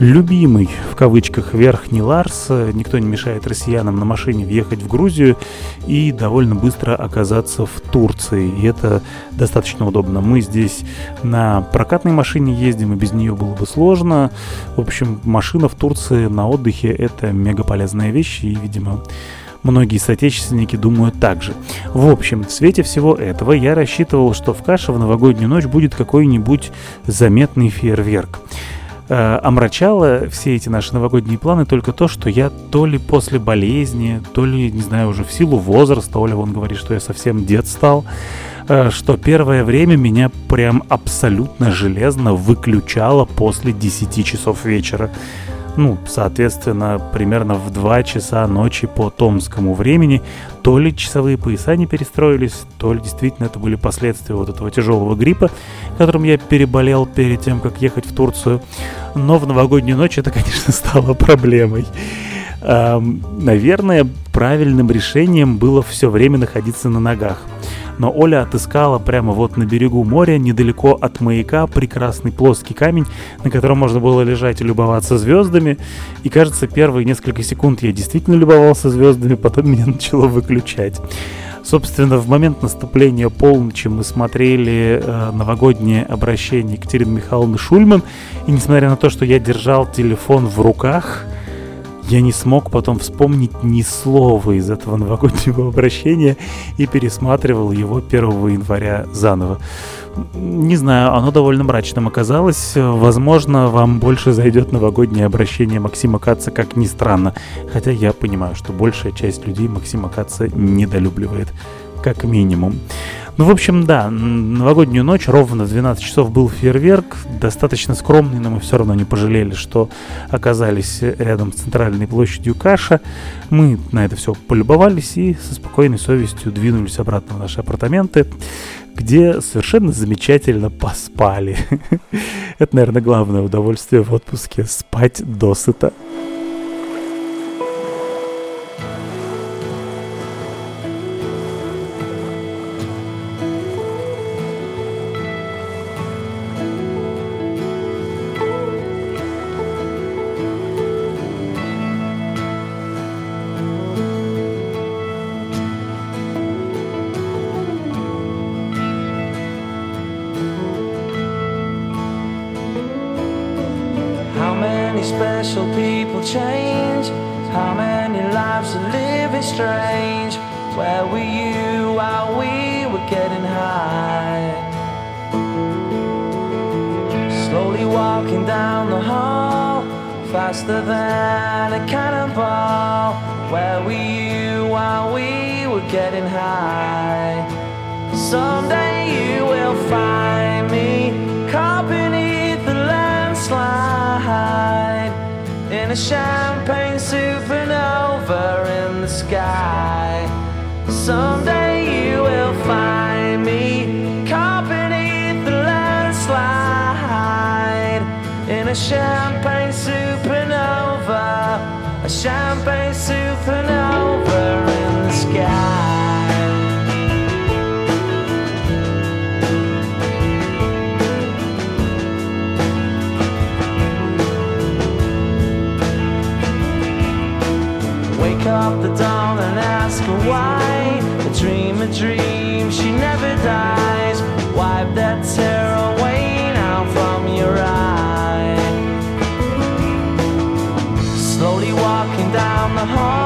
[SPEAKER 3] любимый, в кавычках, верхний Ларс, никто не мешает россиянам на машине въехать в Грузию и довольно быстро оказаться в Турции. И это достаточно удобно. Мы здесь на прокатной машине ездим, и без нее было бы сложно. В общем, машина в Турции на отдыхе — это мега полезная вещь, и, видимо, Многие соотечественники думают так же. В общем, в свете всего этого я рассчитывал, что в Каше в новогоднюю ночь будет какой-нибудь заметный фейерверк. Э, омрачало все эти наши новогодние планы только то, что я то ли после болезни, то ли, не знаю, уже в силу возраста, Оля вон говорит, что я совсем дед стал, э, что первое время меня прям абсолютно железно выключало после 10 часов вечера. Ну, соответственно, примерно в 2 часа ночи по томскому времени. То ли часовые пояса не перестроились, то ли действительно это были последствия вот этого тяжелого гриппа, которым я переболел перед тем, как ехать в Турцию. Но в новогоднюю ночь это, конечно, стало проблемой. Эм, наверное, правильным решением было все время находиться на ногах. Но Оля отыскала прямо вот на берегу моря, недалеко от маяка, прекрасный плоский камень, на котором можно было лежать и любоваться звездами. И кажется, первые несколько секунд я действительно любовался звездами, потом меня начало выключать. Собственно, в момент наступления полночи мы смотрели э, новогоднее обращение Екатерины Михайловны Шульман, и несмотря на то, что я держал телефон в руках, я не смог потом вспомнить ни слова из этого новогоднего обращения и пересматривал его 1 января заново. Не знаю, оно довольно мрачным оказалось. Возможно, вам больше зайдет новогоднее обращение Максима Каца, как ни странно. Хотя я понимаю, что большая часть людей Максима Каца недолюбливает, как минимум. Ну, в общем, да, новогоднюю ночь ровно в 12 часов был фейерверк, достаточно скромный, но мы все равно не пожалели, что оказались рядом с центральной площадью Каша. Мы на это все полюбовались и со спокойной совестью двинулись обратно в наши апартаменты, где совершенно замечательно поспали. Это, наверное, главное удовольствие в отпуске — спать досыта.
[SPEAKER 4] my heart.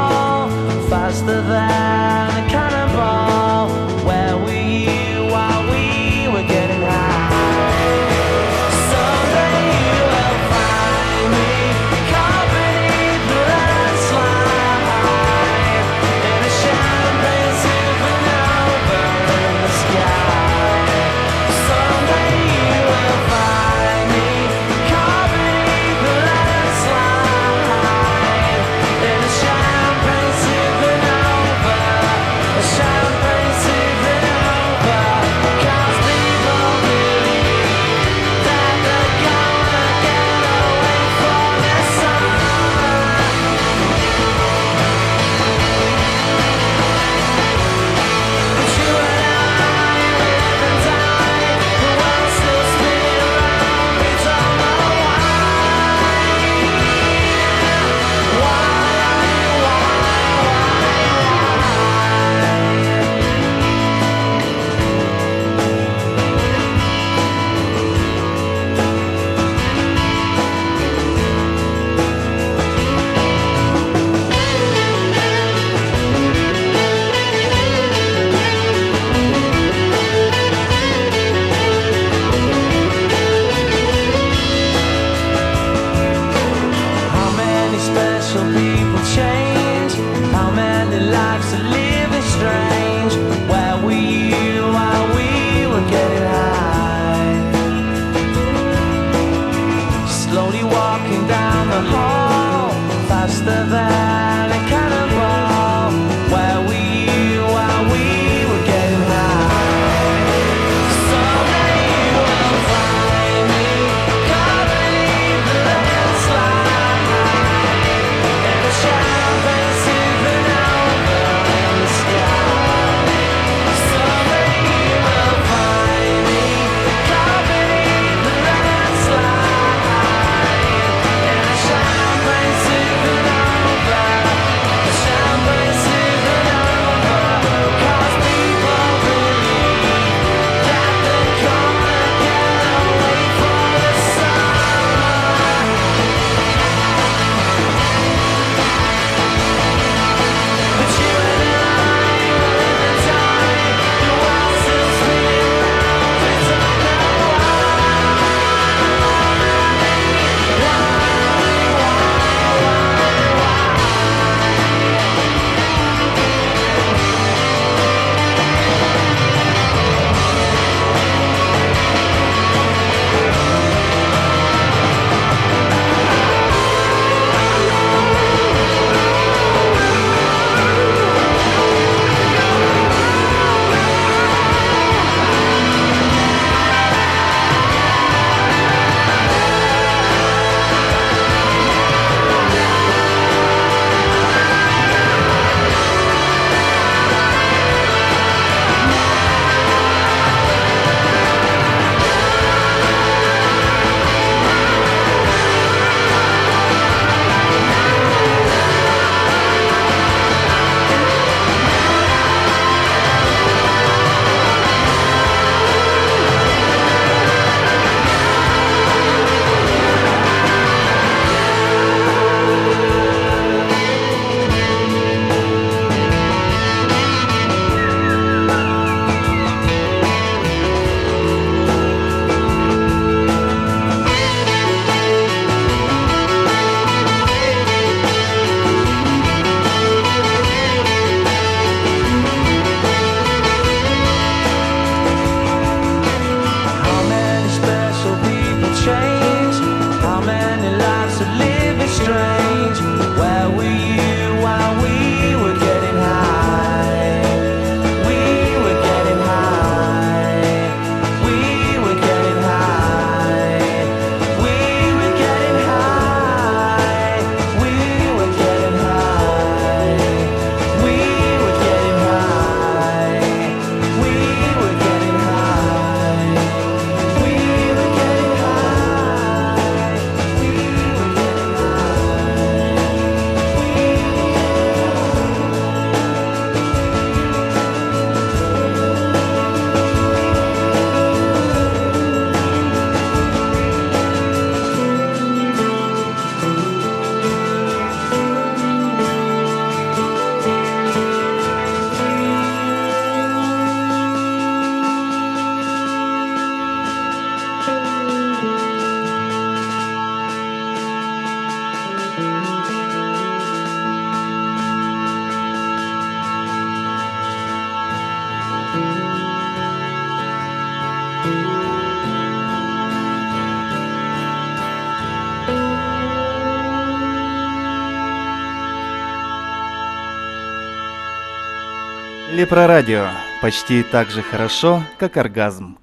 [SPEAKER 21] Лепрорадио. Почти так же хорошо, как оргазм.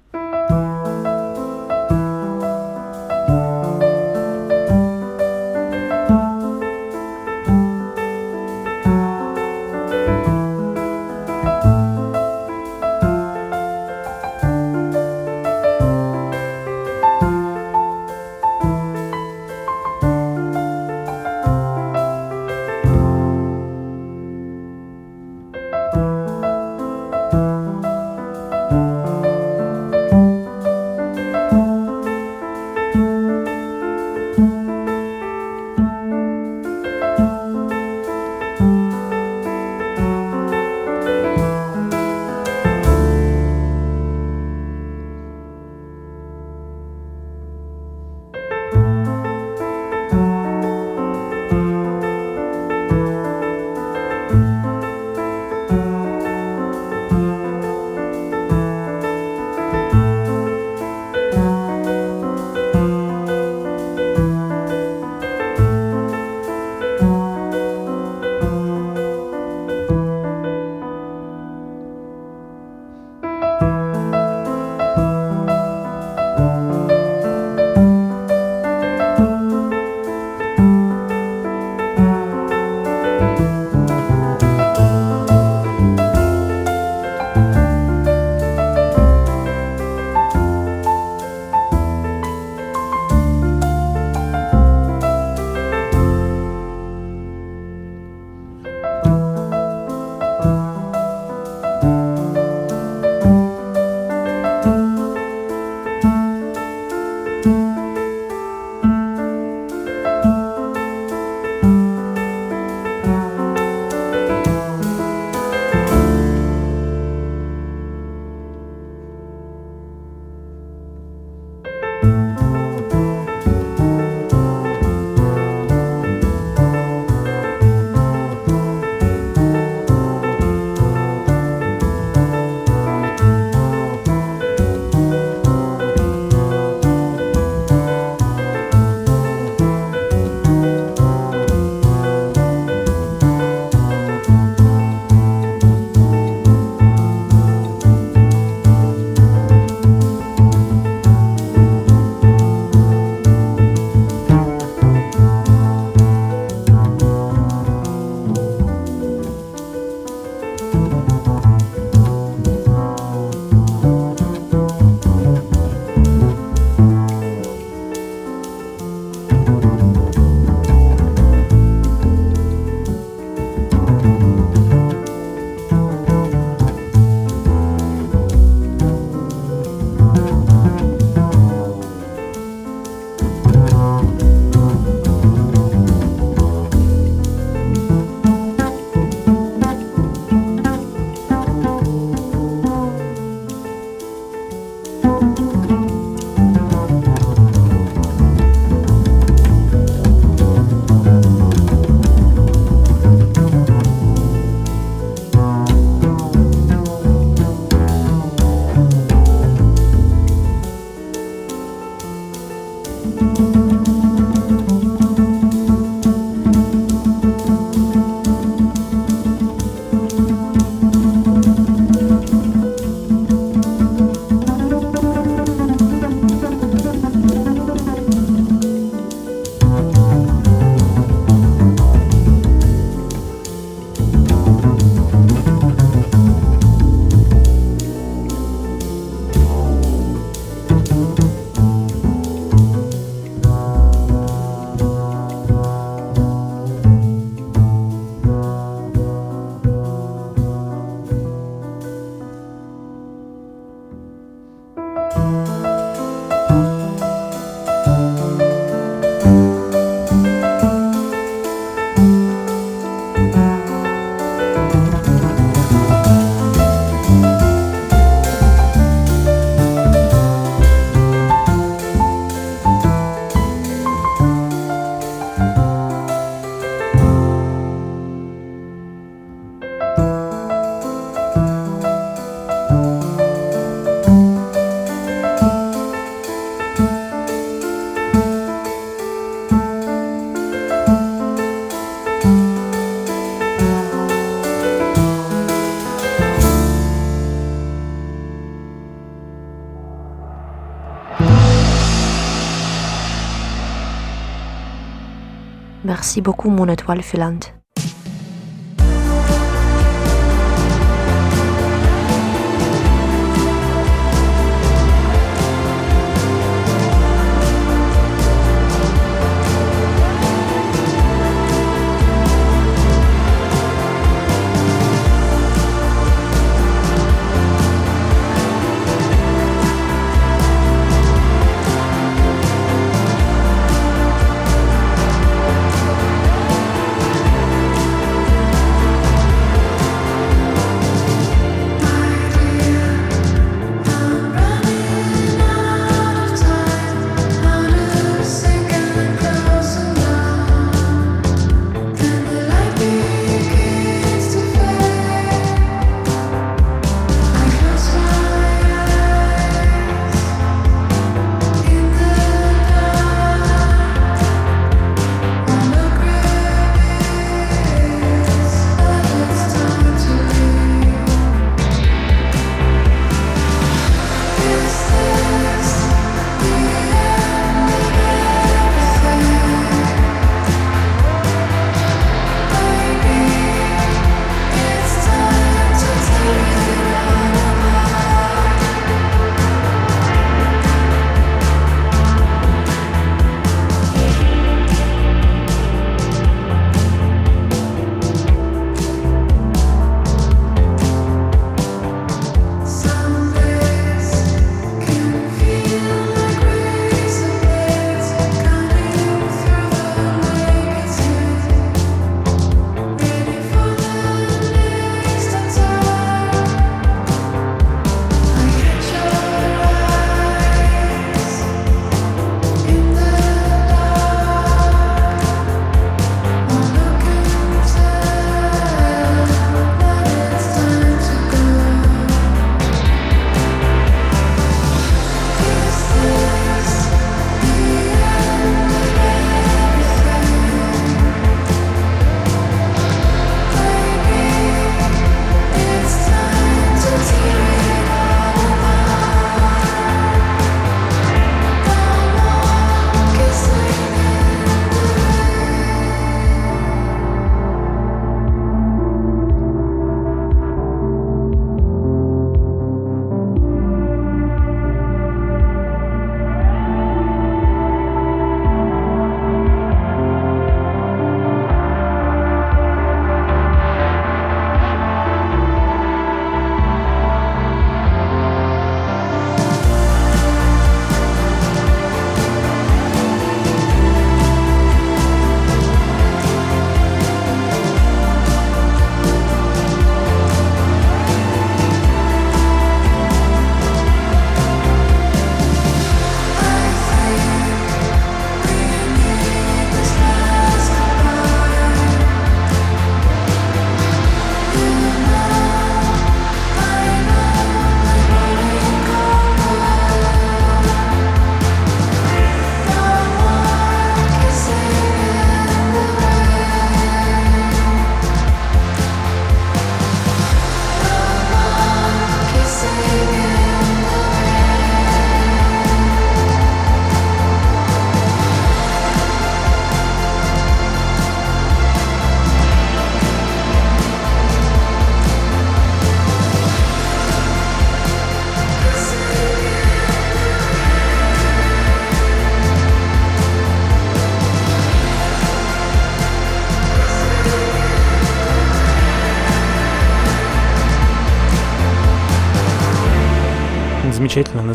[SPEAKER 1] Merci beaucoup, mon étoile filante.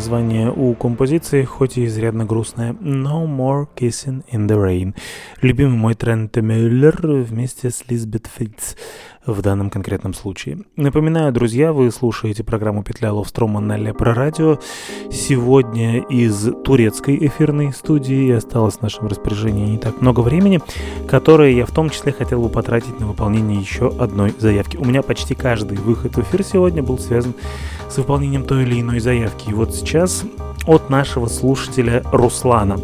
[SPEAKER 3] Название у композиции, хоть и изрядно грустное. No More Kissing in the Rain. Любимый мой Трент Мюллер вместе с Лизбет Фитц в данном конкретном случае. Напоминаю, друзья, вы слушаете программу «Петля Ловстрома» на Лепро Радио. Сегодня из турецкой эфирной студии осталось в нашем распоряжении не так много времени, которое я в том числе хотел бы потратить на выполнение еще одной заявки. У меня почти каждый выход в эфир сегодня был связан с выполнением той или иной заявки. И вот сейчас от нашего слушателя Руслана.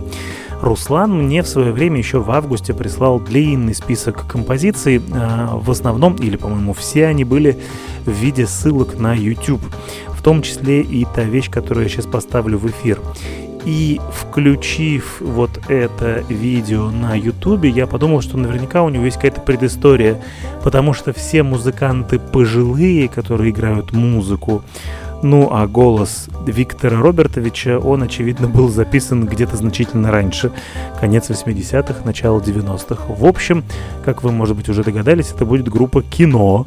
[SPEAKER 3] Руслан мне в свое время еще в августе прислал длинный список композиций. а, В основном, или, по-моему, все они были в виде ссылок на YouTube. В том числе и та вещь, которую я сейчас поставлю в эфир.
[SPEAKER 22] И включив вот это видео на ютубе, я подумал, что наверняка у него есть какая-то предыстория, потому что все музыканты пожилые, которые играют музыку, ну а голос Виктора Робертовича, он, очевидно, был записан где-то значительно раньше, конец 80-х, начало 90-х. В общем, как вы, может быть, уже догадались, это будет группа «Кино»,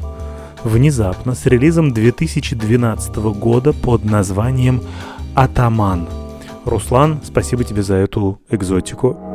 [SPEAKER 22] внезапно с релизом 2012 года под названием «Атаман». Руслан, спасибо тебе за эту экзотику.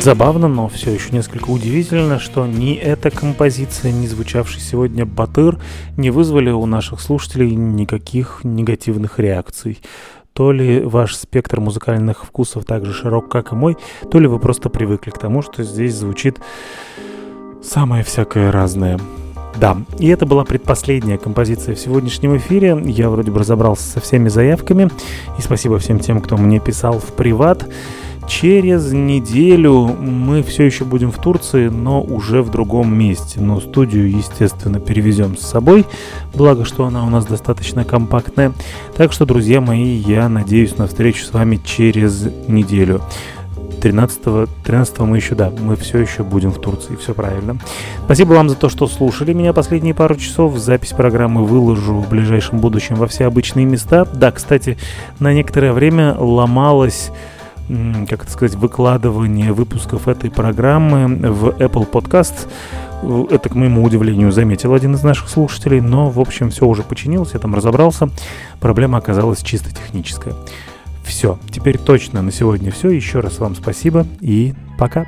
[SPEAKER 22] Забавно, но все еще несколько удивительно, что ни эта композиция, ни звучавший сегодня Батыр не вызвали у наших слушателей никаких негативных реакций. То ли ваш спектр музыкальных вкусов так же широк, как и мой, то ли вы просто привыкли к тому, что здесь звучит самое всякое разное. Да, и это была предпоследняя композиция в сегодняшнем эфире. Я вроде бы разобрался со всеми заявками. И спасибо всем тем, кто мне писал в приват.
[SPEAKER 3] Через неделю мы все еще будем в Турции, но уже в другом месте. Но студию, естественно, перевезем с собой, благо, что она у нас достаточно компактная. Так что, друзья мои, я надеюсь на встречу с вами через неделю. 13, 13 мы еще, да, мы все еще будем в Турции, все правильно. Спасибо вам за то, что слушали меня последние пару часов. Запись программы выложу в ближайшем будущем во все обычные места. Да, кстати, на некоторое время ломалось м, как это сказать, выкладывание выпусков этой программы в Apple Podcast. Это, к моему удивлению, заметил один из наших слушателей, но, в общем, все уже починилось, я там разобрался. Проблема оказалась чисто техническая. Все, теперь точно на сегодня все. Еще раз вам спасибо и пока.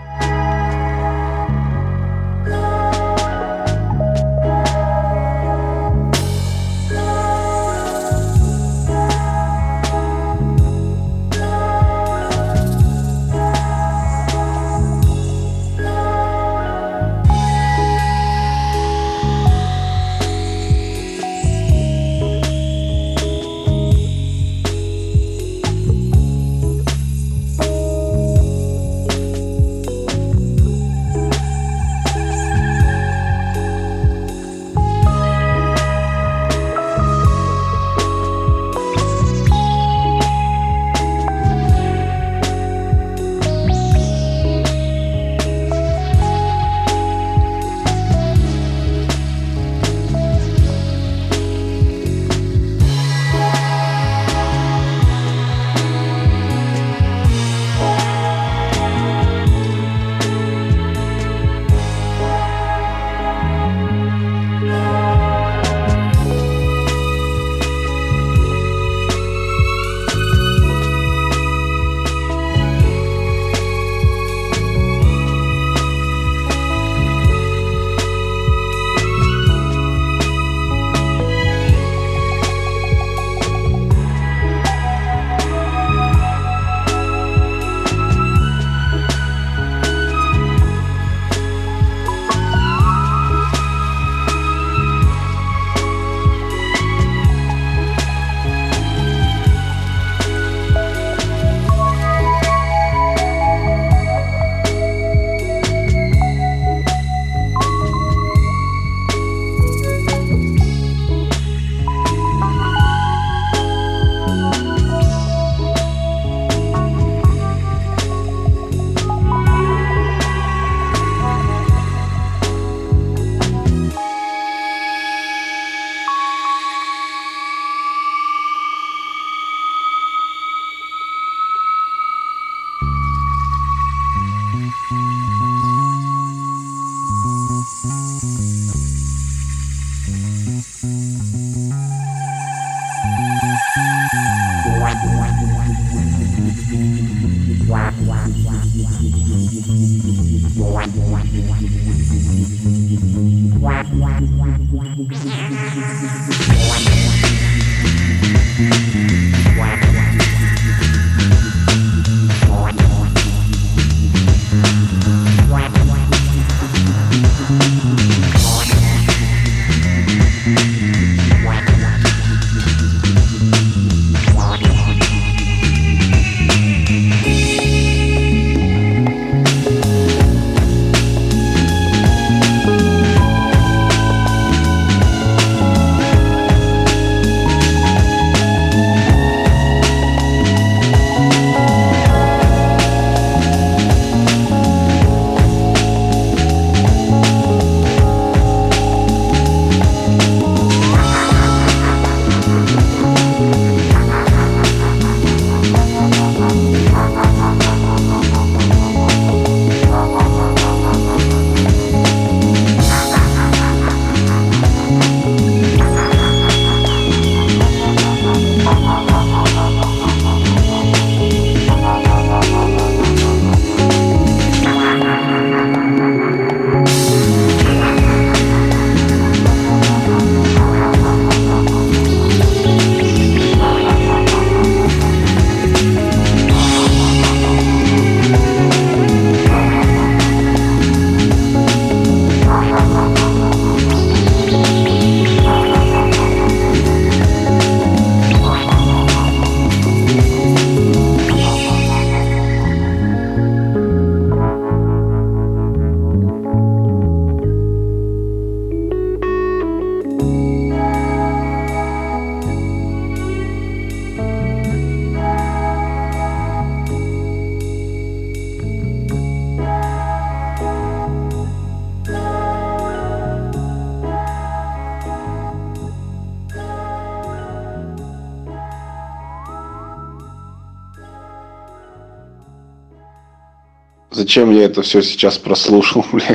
[SPEAKER 8] Зачем я это все сейчас прослушал, бля?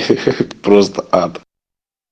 [SPEAKER 8] Просто ад.